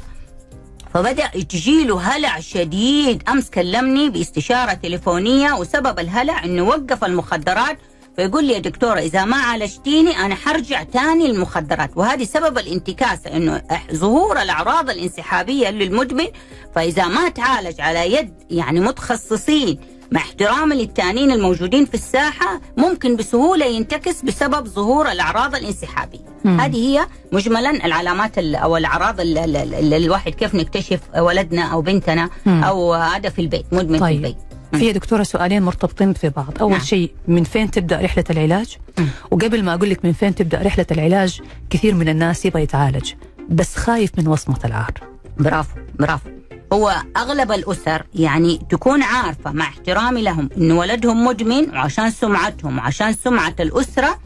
فبدأ تجيله هلع شديد. أمس كلمني باستشارة تليفونية وسبب الهلع إنه وقف المخدرات فيقول لي يا دكتورة إذا ما عالجتيني أنا حرجع تاني للمخدرات وهذه سبب الانتكاسة إنه إح- ظهور الأعراض الانسحابية للمدمن فإذا ما تعالج على يد يعني متخصصين مع احترام للتانين الموجودين في الساحة ممكن بسهولة ينتكس بسبب ظهور الأعراض الانسحابية. هذه هي مجملا العلامات ال- أو الأعراض اللي, الواحد كيف نكتشف ولدنا أو بنتنا مم. أو هذا في البيت مدمن في طيب البيت. في يا دكتورة سؤالين مرتبطين في بعض. أول نعم. شيء من فين تبدأ رحلة العلاج؟ مم. وقبل ما أقول لك من فين تبدأ رحلة العلاج كثير من الناس يبغى يتعالج بس خايف من وصمة العار. برافو برافو. هو أغلب الأسر يعني تكون عارفة مع احترامي لهم انه ولدهم مدمن وعشان سمعتهم وعشان سمعة الأسرة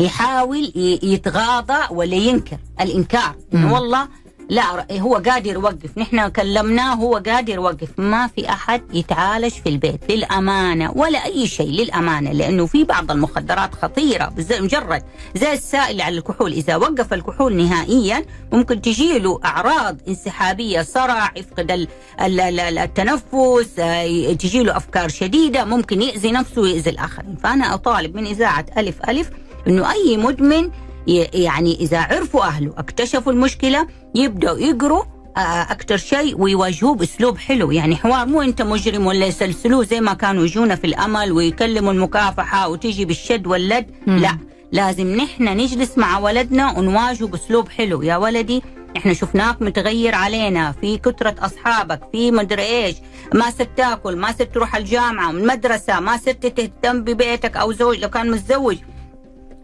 يحاول يتغاضى ولا ينكر الإنكار. إنه والله لا هو قادر يوقف. نحن كلمناه هو قادر يوقف. ما في أحد يتعالج في البيت للأمانة ولا أي شيء للأمانة لأنه في بعض المخدرات خطيرة بز- مجرد زي السائل على الكحول. إذا وقف الكحول نهائيا ممكن تجي له أعراض انسحابية صرع يفقد ال- ال- ال- التنفس آه، تجي له أفكار شديدة ممكن يأذي نفسه ويأذي الآخرين. فأنا أطالب من إذاعة ألف ألف إنه أي مدمن يعني إذا عرفوا أهله اكتشفوا المشكلة يبدأوا يقروا آه، أكثر شيء ويواجهوه بأسلوب حلو. يعني حوار مو أنت مجرم ولا يسلسلوه زي ما كانوا يجونا في الأمل ويكلموا المكافحة وتيجي بالشد واللد. لا لازم نحن نجلس مع ولدنا ونواجهه بأسلوب حلو. يا ولدي إحنا شفناك متغير علينا في كثرة أصحابك في مدري إيش. ما صرت تاكل ما صرت تروح الجامعة المدرسة ما صرت تهتم ببيتك أو زوج لو كان متزوج.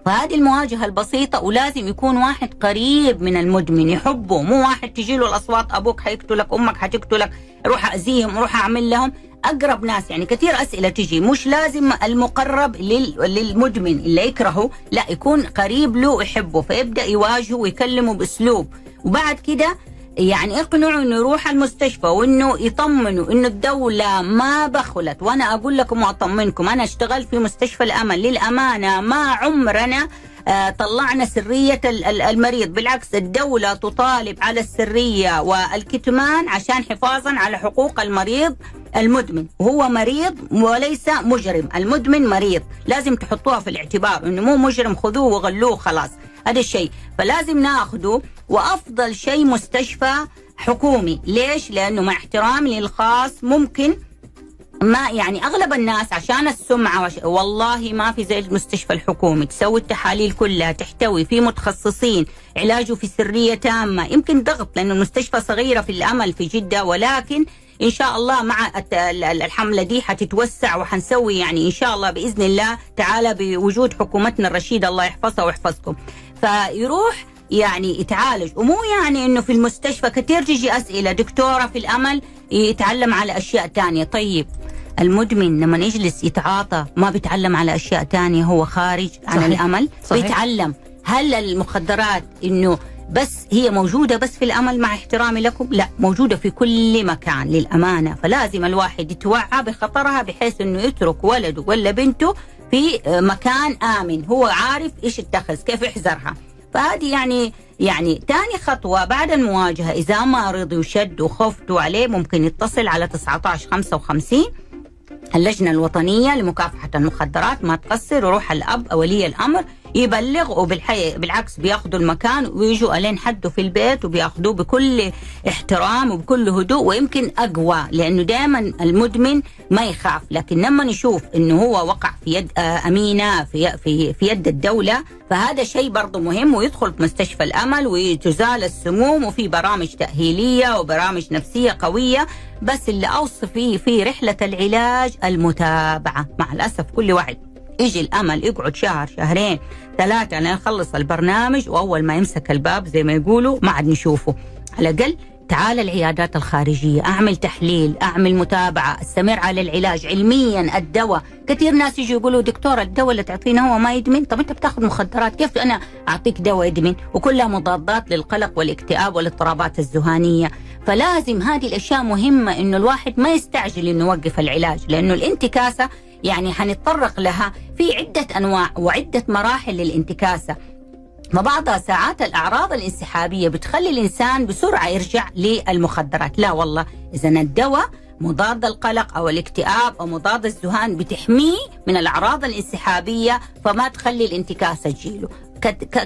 فهذه المواجهة البسيطة ولازم يكون واحد قريب من المدمن يحبه مو واحد تجي له الأصوات أبوك حيقتلك أمك حتقتلك روح أذيهم روح أعمل لهم. أقرب ناس يعني كثير أسئلة تجي مش لازم المقرب لل- للمدمن اللي يكرهه لا يكون قريب له ويحبه فيبدأ يواجهه ويكلمه بأسلوب. وبعد كده يعني اقنعوا إنه يروح المستشفى وإنه يطمنوا إنه الدولة ما بخلت. وأنا أقول لكم وأطمنكم أنا اشتغلت في مستشفى الأمل. للأمانة ما عمرنا آه، طلعنا سرية ال- ال- المريض. بالعكس الدولة تطالب على السرية والكتمان عشان حفاظا على حقوق المريض المدمن. وهو مريض وليس مجرم. المدمن مريض. لازم تحطوها في الاعتبار إنه مو مجرم خذوه وغلوه خلاص. هذا الشيء. فلازم ناخذه وأفضل شيء مستشفى حكومي. ليش؟ لأنه مع احترامي للخاص ممكن ما يعني أغلب الناس عشان السمعة وش... والله ما في زي المستشفى الحكومي. تسوي التحاليل كلها تحتوي في متخصصين علاجه في سرية تامة. يمكن ضغط لأنه المستشفى صغيرة في الأمل في جدة ولكن إن شاء الله مع الحملة دي حتتوسع وحنسوي يعني إن شاء الله بإذن الله تعالى بوجود حكومتنا الرشيدة. الله يحفظها ويحفظكم. فيروح يعني يتعالج. ومو يعني إنه في المستشفى كثير تجي أسئلة. دكتورة في الأمل يتعلم على أشياء تانية. طيب المدمن لما يجلس يتعاطى ما بيتعلم على أشياء تانية هو خارج عن صحيح. الأمل. صحيح. بيتعلم هل المخدرات إنه بس هي موجودة بس في الأمل مع احترامي لكم؟ لا موجودة في كل مكان للأمانة. فلازم الواحد يتوعى بخطرها بحيث إنه يترك ولده ولا بنته في مكان آمن. هو عارف إيش يتخذ كيف يحذرها. فهذه يعني يعني ثاني خطوة بعد المواجهة. إذا ما رضي وشد وخفتوا عليه ممكن يتصل على 19 55 اللجنة الوطنية لمكافحة المخدرات ما تقصر يروح الأب ولي الأمر يبلغ وبالحي بالعكس بياخذوا المكان ويجوا ألين حده في البيت وبياخذوه بكل احترام وبكل هدوء ويمكن أقوى لأنه دائما المدمن ما يخاف. لكن لما نشوف أنه هو وقع في يد آه، أمينة في, في, في يد الدولة فهذا شيء برضه مهم ويدخل في مستشفى الأمل وتزال السموم وفي برامج تأهيلية وبرامج نفسية قوية. بس اللي أوصي فيه في رحلة العلاج المتابعة. مع الأسف كل واحد يجي الأمل يقعد شهر شهرين ثلاثة لين البرنامج وأول ما يمسك الباب زي ما يقولوا ما عاد نشوفه. على الأقل تعال العيادات الخارجية أعمل تحليل أعمل متابعة أستمر على العلاج علميا الدواء. كثير ناس يجوا يقولوا دكتور الدواء اللي تعطينا هو ما يدمن؟ طب أنت بتاخذ مخدرات كيف أنا أعطيك دواء يدمن؟ وكلها مضادات للقلق والاكتئاب والاضطرابات الذهانية فلازم هذه الأشياء مهمة إنه الواحد ما يستعجل إنه يوقف العلاج لأنه الانتكاسة يعني حنتطرق لها في عدة أنواع وعدة مراحل للانتكاسة. فبعضها ساعات الأعراض الانسحابية بتخلي الإنسان بسرعة يرجع للمخدرات. لا والله إذا الدواء مضاد القلق أو الاكتئاب أو مضاد الذهان بتحميه من الأعراض الانسحابية فما تخلي الانتكاسة تجيله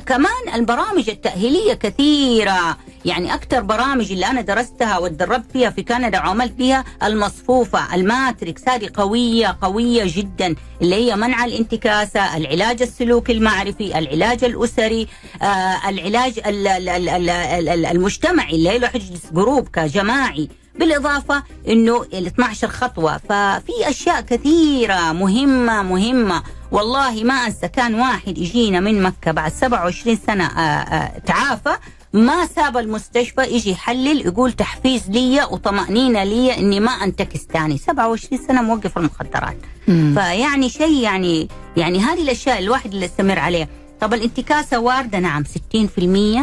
كمان البرامج التأهيلية كثيرة. يعني أكثر برامج اللي أنا درستها واتدربت فيها في كندا وعملت فيها المصفوفة الماتريكس. هذه قوية قوية جدا. اللي هي منع الانتكاسة العلاج السلوكي المعرفي العلاج الأسري آه العلاج ال- ال- ال- ال- ال- ال- المجتمعي. اللي هي يجلس group كجماعي بالإضافة أنه ال 12 خطوة. ففي أشياء كثيرة مهمة مهمة. والله ما أنسى كان واحد يجينا من مكة بعد 27 سنة آه، آه، تعافى. ما ساب المستشفى يجي يحلل يقول تحفيز لي وطمأنينة لي إني ما أنتكس تاني. 27 سنة موقف المخدرات. فيعني شيء يعني يعني هذه الأشياء الواحد اللي يستمر عليها. طب الانتكاسة واردة نعم 60%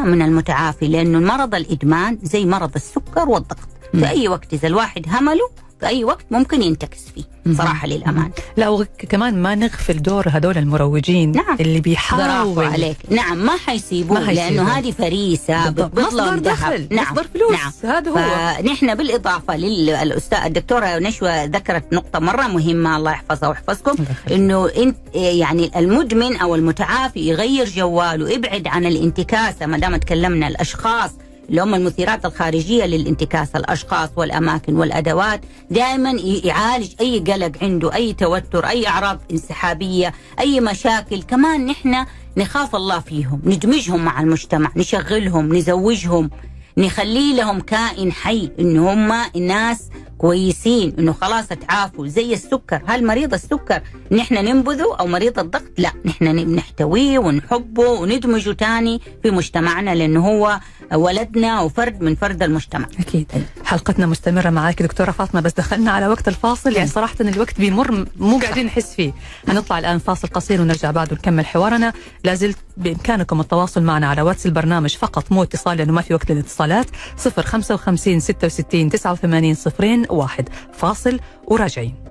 من المتعافي لأنه المرض الإدمان زي مرض السكر والضغط. في أي وقت إذا الواحد همله في أي وقت ممكن ينتكس فيه صراحة للأمان لا وكمان ما نغفل دور هذول المروجين نعم. اللي برافو بيحاول عليك نعم ما حيسيبوه. لأنه هذه فريسة لهم ذهب. دخل، نعم مصدر فلوس. نعم هذا هو. فنحن بالإضافة للأستاذ الدكتورة نشوى ذكرت نقطة مرة مهمة الله يحفظها ويحفظكم. إنه انت يعني المدمن أو المتعافي يغير جواله يبعد عن الانتكاسة ما دام تكلمنا الأشخاص اللي هم المثيرات الخارجية للانتكاسه الأشخاص والأماكن والأدوات دائما يعالج أي قلق عنده أي توتر أي أعراض انسحابية أي مشاكل. كمان نحن نخاف الله فيهم ندمجهم مع المجتمع نشغلهم نزوجهم نخلي لهم كائن حي انه هم ناس كويسين إنه خلاص تعافوا. زي السكر هل مريض السكر نحن ننبذه أو مريض الضغط؟ لا نحن نحتويه ونحبه وندمجه تاني في مجتمعنا لأنه هو ولدنا وفرد من فرد المجتمع. أكيد. حلقتنا مستمرة معك دكتورة فاطمة بس دخلنا على وقت الفاصل. يعني صراحة الوقت بيمر مو قاعدين نحس فيه. هنطلع الآن فاصل قصير ونرجع بعد ونكمل حوارنا. لازلت بإمكانكم التواصل معنا على واتس البرنامج فقط مو اتصال لأنه ما في وقت للاتصالات. 055 66 89 صفرين واحد. فاصل وراجعين.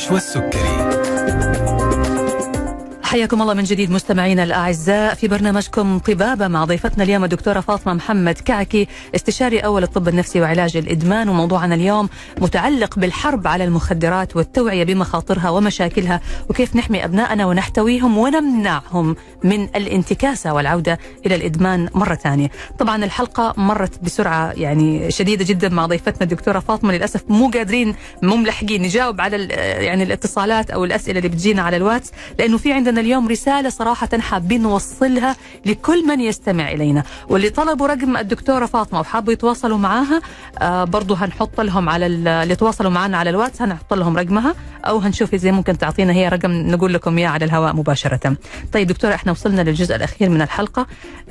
مع نشوى السكري حياكم الله من جديد مستمعينا الأعزاء في برنامجكم طبابة مع ضيفتنا اليوم الدكتورة فاطمة محمد كعكي استشاري أول الطب النفسي وعلاج الإدمان وموضوعنا اليوم متعلق بالحرب على المخدرات والتوعية بمخاطرها ومشاكلها وكيف نحمي أبنائنا ونحتويهم ونمنعهم من الانتكاسة والعودة إلى الإدمان مرة ثانية. طبعا الحلقة مرت بسرعة يعني شديدة جدا مع ضيفتنا الدكتورة فاطمة للأسف مو قادرين مو ملحقين نجاوب على يعني الاتصالات أو الأسئلة اللي بتجينا على الواتس لأنه في عندنا اليوم رسالة صراحة حابين نوصلها لكل من يستمع إلينا. واللي طلبوا رقم الدكتورة فاطمة وحابوا يتواصلوا معاها؟ آه برضو هنحط لهم على اللي تواصلوا معنا على الواتس هنحط لهم رقمها أو هنشوف إذا ممكن تعطينا هي رقم نقول لكم إياه على الهواء مباشرة. طيب دكتورة إحنا وصلنا للجزء الأخير من الحلقة.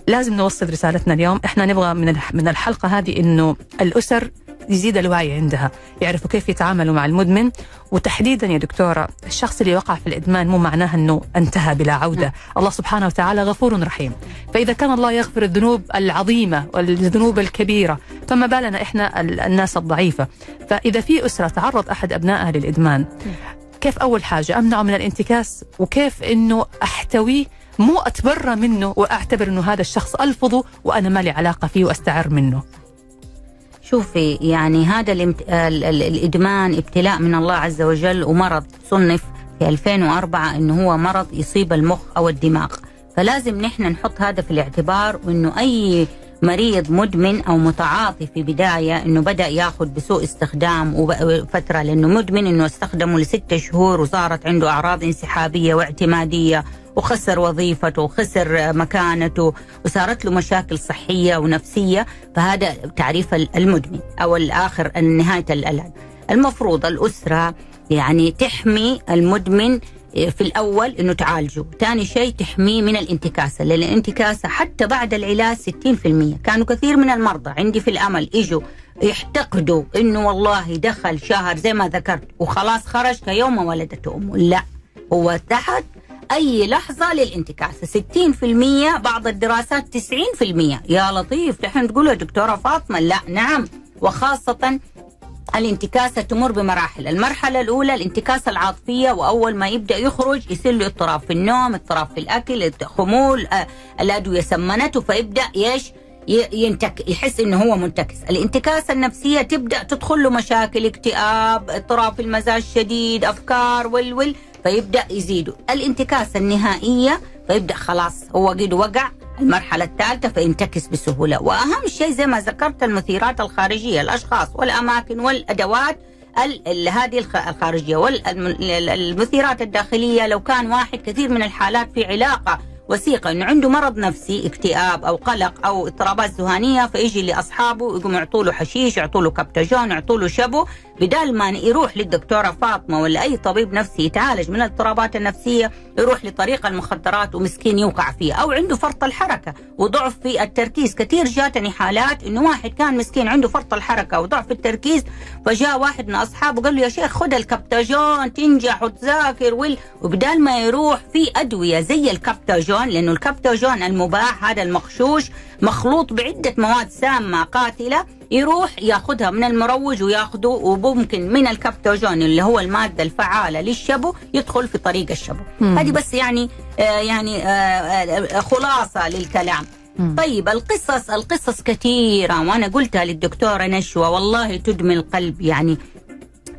لازم نوصل رسالتنا اليوم. إحنا نبغى من من الحلقة هذه إنه الأسر يزيد الوعي عندها يعرفوا كيف يتعاملوا مع المدمن. وتحديدا يا دكتورة الشخص اللي وقع في الإدمان مو معناه أنه انتهى بلا عودة. الله سبحانه وتعالى غفور رحيم. فإذا كان الله يغفر الذنوب العظيمة والذنوب الكبيرة فما بالنا إحنا الناس الضعيفة. فإذا في أسرة تعرض أحد أبنائها للإدمان كيف أول حاجة؟ أمنعه من الانتكاس؟ وكيف أنه أحتويه مو أتبرى منه وأعتبر أنه هذا الشخص ألفظه وأنا ما لي علاقة فيه وأستعر منه. شوفي يعني هذا الامت... ال... ال... الإدمان ابتلاء من الله عز وجل ومرض صنف في 2004 إنه هو مرض يصيب المخ أو الدماغ. فلازم نحن نحط هذا في الاعتبار وإنه أي مريض مدمن أو متعاطي في بداية إنه بدأ ياخذ بسوء استخدام وفترة لأنه مدمن إنه استخدمه لستة شهور وصارت عنده أعراض انسحابية واعتمادية وخسر وظيفته وخسر مكانته وصارت له مشاكل صحية ونفسية فهذا تعريف المدمن أو الآخر نهاية الألم المفروض الأسرة يعني تحمي المدمن في الأول أنه تعالجه. ثاني شيء تحميه من الانتكاسة لأن الانتكاسة حتى بعد العلاج 60% كانوا كثير من المرضى عندي في الأمل إجوا يحتقدوا أنه والله دخل شهر زي ما ذكرت وخلاص خرج كيوم ولدته أمه. لا هو تحت أي لحظة للانتكاسة 60% بعض الدراسات 90% يا لطيف نحن تقولوا دكتورة فاطمة. لا نعم. وخاصة الانتكاسة تمر بمراحل. المرحلة الأولى الانتكاسة العاطفية وأول ما يبدأ يخرج يصير له اضطراب في النوم اضطراب في الأكل خمول آه الأدوية سمنته فيبدأ إيش؟ ينتك يحس إنه هو منتكس. الانتكاسة النفسية تبدأ تدخل له مشاكل اكتئاب اضطراب في المزاج شديد أفكار والول فيبدأ يزيدوا. الانتكاسة النهائية فيبدأ خلاص هو قد وقع المرحلة الثالثة فينتكس بسهولة. وأهم شيء زي ما ذكرت المثيرات الخارجية الأشخاص والأماكن والأدوات هذه الخارجية والمثيرات الداخلية. لو كان واحد كثير من الحالات في علاقة وثيقة انه عنده مرض نفسي اكتئاب أو قلق أو اضطرابات ذهانية فيجي لأصحابه يقوم يعطوا له حشيش يعطوا له كبتاجون يعطوا له شبو بدال ما يروح للدكتورة فاطمة ولا أي طبيب نفسي يتعالج من الاضطرابات النفسية يروح لطريق المخدرات ومسكين يوقع فيه أو عنده فرط الحركة. وضعف في التركيز كثير جاتني حالات إنه واحد كان مسكين عنده فرط الحركة وضعف التركيز فجاء واحد من أصحابه قال له يا شيخ خذ الكبتاجون تنجح وتذاكر وبدال ما يروح في أدوية زي الكبتاجون الكبتاجون لأنه الكبتاجون المباح هذا المخشوش مخلوط بعدة مواد سامة قاتلة يروح ياخذها من المروج وياخذه وممكن من الكبتاجون اللي هو المادة الفعالة للشبو يدخل في طريق الشبو. هذه بس يعني آه يعني آه آه خلاصة للكلام. مم. طيب القصص القصص كثيرة وأنا قلتها للدكتورة نشوى والله تدمي القلب يعني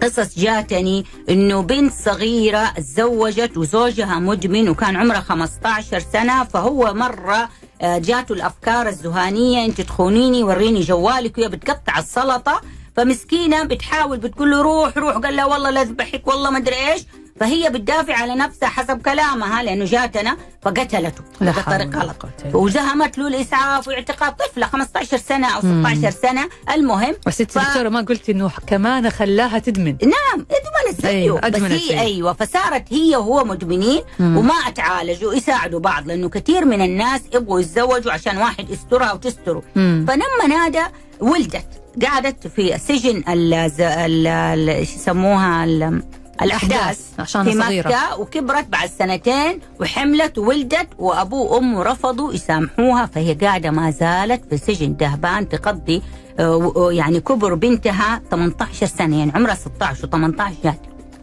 قصص جاتني إنه بنت صغيرة تزوجت وزوجها مدمن وكان عمرها 15 سنة فهو مرة جاته الأفكار الذهانيه أنت تخونيني وريني جوالك وهي بتقطع السلطة. فمسكينة بتحاول بتقول له روح روح. قال لها والله لا أذبحك والله ما أدري إيش. فهي بتدافع على نفسها حسب كلامها لأنه جاتنا فقتلته. بطريقه غلط. وزهمت له الإسعاف واعتقال طفلة 15 سنة أو 16 سنة. المهم بس انت ف- دكتورة ما قلتي إنه كمان خلاها تدمن؟ نعم ادمنت أيوة، بس هي. أيوه فصارت هي وهو مدمنين وما أتعالجوا يساعدوا بعض لأنه كثير من الناس يبغوا يتزوجوا عشان واحد يسترها وتستره. مم. فلما نادى ولدت قعدت في سجن ال إيش يسموها الأحداث، عشان في صغيرة. مكة وكبرت بعد سنتين وحملت وولدت وابوه وأمه رفضوا يسامحوها فهي قاعدة ما زالت في سجن دهبان تقضي آه، و- يعني كبر بنتها 18 سنة يعني عمرها 16 و18 جات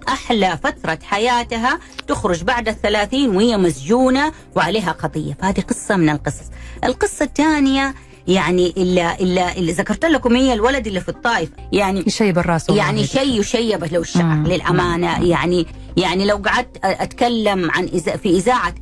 أحلى فترة حياتها تخرج بعد الثلاثين وهي مسجونة وعليها قضية. فهذه قصة من القصص. القصة الثانية يعني اللي, اللي, اللي ذكرت لكم هي الولد اللي في الطائف يعني يشيب الراس يعني شيء يشيب له الشعر مم. للأمانة يعني يعني لو قعدت أتكلم عن إذا في إذاعة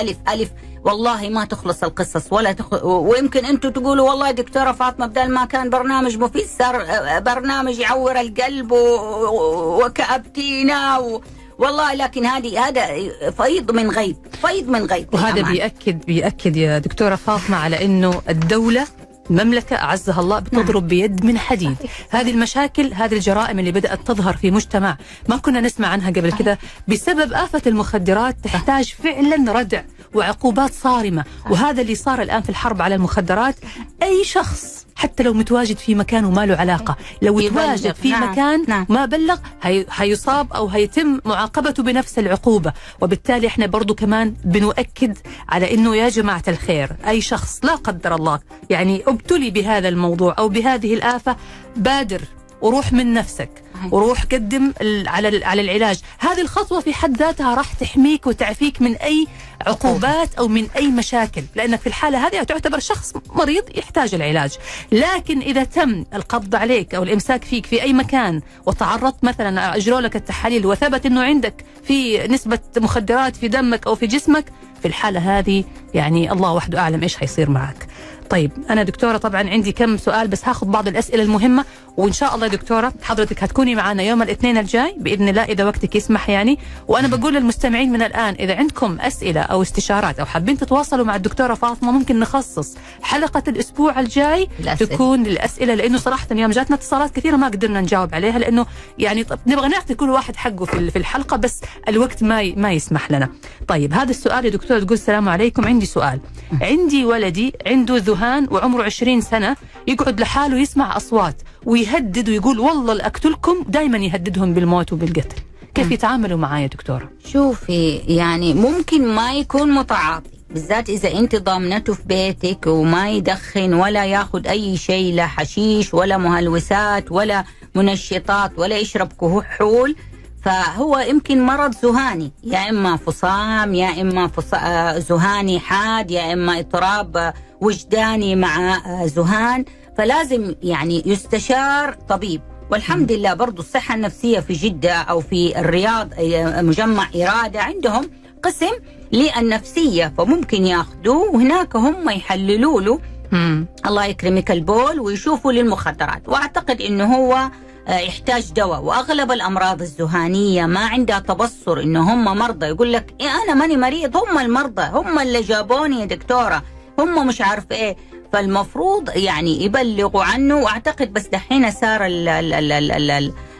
ألف ألف والله ما تخلص القصص ولا تخ... ويمكن أنتم تقولوا والله دكتورة فاطمة بدل ما كان برنامج مفيد صار برنامج يعور القلب. و- وكأبتينا و... والله لكن هذه هذا فيض من غيب فيض من غيب وهذا. بيأكد بيأكد يا دكتورة فاطمة على أنه الدولة مملكة أعزها الله بتضرب بيد من حديد. هذه المشاكل هذه الجرائم اللي بدأت تظهر في مجتمع ما كنا نسمع عنها قبل كذا بسبب آفة المخدرات تحتاج فعلا ردع وعقوبات صارمة. وهذا اللي صار الآن في الحرب على المخدرات. أي شخص حتى لو متواجد في مكان وما له علاقة لو. تواجد في نعم. مكان نعم. ما بلغ هي هيصاب أو هيتم معاقبته بنفس العقوبة. وبالتالي إحنا برضو كمان بنؤكد على إنه يا جماعة الخير أي شخص لا قدر الله يعني ابتلي بهذا الموضوع أو بهذه الآفة بادر وروح من نفسك. وروح قدم على على العلاج. هذه الخطوة في حد ذاتها راح تحميك وتعفيك من أي عقوبات أو من أي مشاكل لأنك في الحالة هذه تعتبر شخص مريض يحتاج العلاج. لكن إذا تم القبض عليك أو الإمساك فيك في أي مكان وتعرضت مثلا اجروا لك التحاليل وثبت إنه عندك في نسبة مخدرات في دمك أو في جسمك في الحالة هذه يعني الله وحده أعلم إيش حيصير معك. طيب أنا دكتورة طبعا عندي كم سؤال بس هاخذ بعض الأسئلة المهمة وإن شاء الله دكتورة حضرتك هتكوني معنا يوم الاثنين الجاي بإذن الله إذا وقتك يسمح يعني وأنا بقول للمستمعين من الآن إذا عندكم أسئلة أو استشارات أو حابين تتواصلوا مع الدكتورة فاطمة ممكن نخصص حلقة الأسبوع الجاي الأسئلة. تكون للأسئلة لأنه صراحة يوم جاتنا اتصالات كثيرة ما قدرنا نجاوب عليها لأنه يعني طب نبغى نعطي كل واحد حقه في الحلقة بس الوقت ما ما يسمح لنا. طيب هذا السؤال يا دكتور تقول السلام عليكم عندي سؤال. عندي ولدي عنده ذهان وعمره 20 سنة يقعد لحاله يسمع أصوات ويهدد ويقول والله لأقتلكم دائما يهددهم بالموت وبالقتل. كيف يتعاملوا معاه يا دكتورة؟ شوفي يعني ممكن ما يكون متعاطي بالذات إذا أنت ضامنته في بيتك وما يدخن ولا ياخذ أي شيء لا حشيش ولا مهلوسات ولا منشطات ولا يشرب كحول فهو يمكن مرض ذهاني يا إما فصام يا إما فص... آه، ذهاني حاد يا إما اضطراب وجداني مع آه، ذهان فلازم يعني يستشار طبيب. والحمد لله برضو الصحة النفسية في جدة أو في الرياض آه، مجمع إرادة عندهم قسم للنفسية فممكن ياخذوه وهناك هم يحللوا له. الله يكرمك البول ويشوفوا للمخدرات. وأعتقد إنه هو آه، يحتاج دواء. وأغلب الأمراض الذهانيه ما عندها تبصر انه هم مرضى. يقول لك إيه أنا ماني مريض. هم المرضى. هم اللي جابوني يا دكتورة. هم مش عارف إيه. فالمفروض يعني يبلغوا عنه وأعتقد بس دحين صار ال ال ال ال ال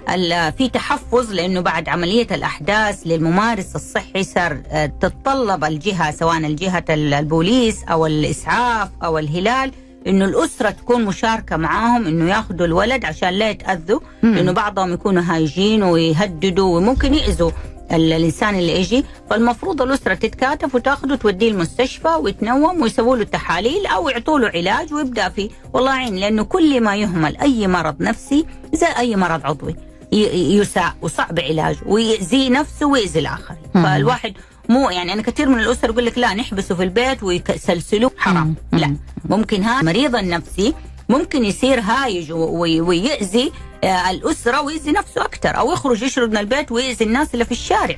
ال ال في تحفظ لأنه بعد عملية الأحداث للممارس الصحي صار آه، تتطلب الجهة سواء الجهة ال- البوليس أو الإسعاف أو الهلال إنه الأسرة تكون مشاركة معاهم إنه ياخذوا الولد عشان لا يتأذوا لأنه بعضهم يكونوا هايجين ويهددوا وممكن يأذوا. ال- الانسان اللي يجي فالمفروض الأسرة تتكاتف وتاخذه توديه المستشفى ويتنوم ويسووا له تحاليل أو يعطوا له علاج ويبدأ فيه. والله عين لأنه كل ما يهمل أي مرض نفسي زي أي مرض عضوي. يساء وصعب علاجه ويأذي نفسه ويأذي الآخرين فالواحد مو يعني أنا كثير من الأسر يقول لك لا نحبسه في البيت ويسلسلوه حرام. لا. ممكن هذا المريض النفسي ممكن يصير هايج وي- ويأذي آه، الأسرة ويأذي نفسه أكثر أو يخرج يشرد من البيت ويأذي الناس اللي في الشارع.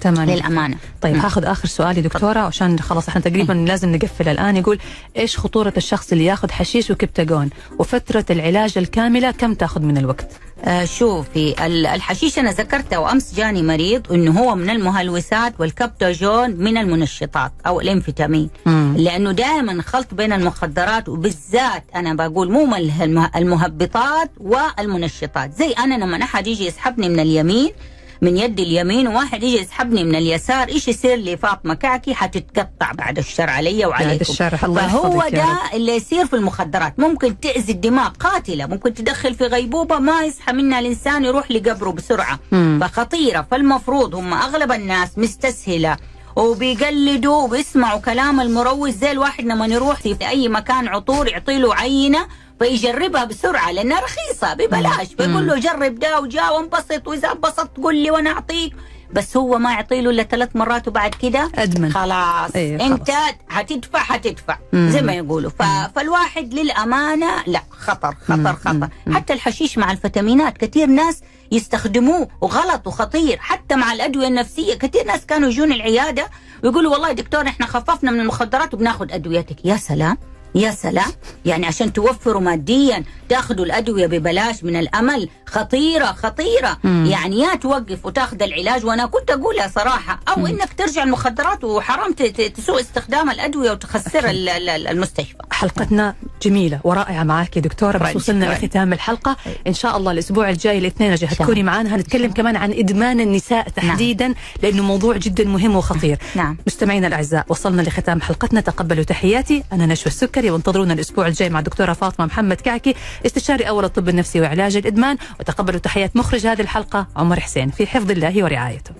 تمام. للأمانة. طيب نعم. هاخذ آخر سؤال يا دكتورة عشان خلاص إحنا تقريبا لازم نقفل الآن. يقول إيش خطورة الشخص اللي ياخذ حشيش وكبتاجون؟ وفترة العلاج الكاملة كم تأخذ من الوقت؟ آه شوفي ال- الحشيش أنا ذكرته وامس جاني مريض إنه هو من المهلوسات والكبتاجون من المنشطات أو الإنفيتامين. مم. لأنه دائما خلط بين المخدرات وبالذات أنا بقول مو المهبطات والمنشطات. زي أنا لما أحد يجي يسحبني من اليمين من يدي اليمين وواحد يجي يسحبني من اليسار إيش يصير لي؟ فاطمة كعكي حتتقطع بعد الشر علي وعليكم. بعد الشر، الله فهو ده. اللي يصير في المخدرات. ممكن تأذي الدماغ قاتلة ممكن تدخل في غيبوبة ما يصحى منها الإنسان يروح لقبره بسرعة. مم. فخطيرة. فالمفروض هم أغلب الناس مستسهلة وبيقلدوا وبيسمعوا كلام المروج زي الواحد لما يروح في أي مكان عطور يعطي له عينة فيجربها بسرعة لأنها رخيصة ببلاش. بيقول له جرب ده وجا وانبسط وإذا انبسطت قول لي وأنا أعطيك. بس هو ما يعطي له إلا ثلاث مرات وبعد كده أدمن. خلاص. إيه، خلاص. أنت هتدفع هتدفع. مم. زي ما يقولوا. ف... فالواحد للأمانة لا خطر خطر خطر. حتى الحشيش مع الفيتامينات كثير ناس يستخدموه وغلط وخطير. حتى مع الأدوية النفسية كثير ناس كانوا يجون العيادة ويقولوا والله دكتور إحنا خففنا من المخدرات وبناخذ أدويتك. يا سلام. يا سلام. يعني عشان توفروا ماديا تاخذوا الأدوية ببلاش من الأمل. خطيرة خطيرة. مم. يعني يا توقف وتاخذ العلاج. وأنا كنت اقولها صراحة أو إنك ترجع المخدرات وحرام تسوء استخدام الأدوية وتخسر ال- ال- المستشفى. حلقتنا جميلة ورائعة معك يا دكتورة. بس وصلنا. لختام الحلقة. إن شاء الله الأسبوع الجاي الاثنين رجع تكوني معنا هنتكلم كمان عن إدمان النساء تحديدا لأنه موضوع جدا مهم وخطير. نعم. مستمعينا الأعزاء وصلنا لختام حلقتنا. تقبلوا تحياتي. أنا نشوى السكري وانتظرونا الأسبوع الجاي مع دكتورة فاطمة محمد كعكي استشاري أول الطب النفسي وعلاج الإدمان وتقبلوا تحيات مخرج هذه الحلقة عمر حسين في حفظ الله ورعايته.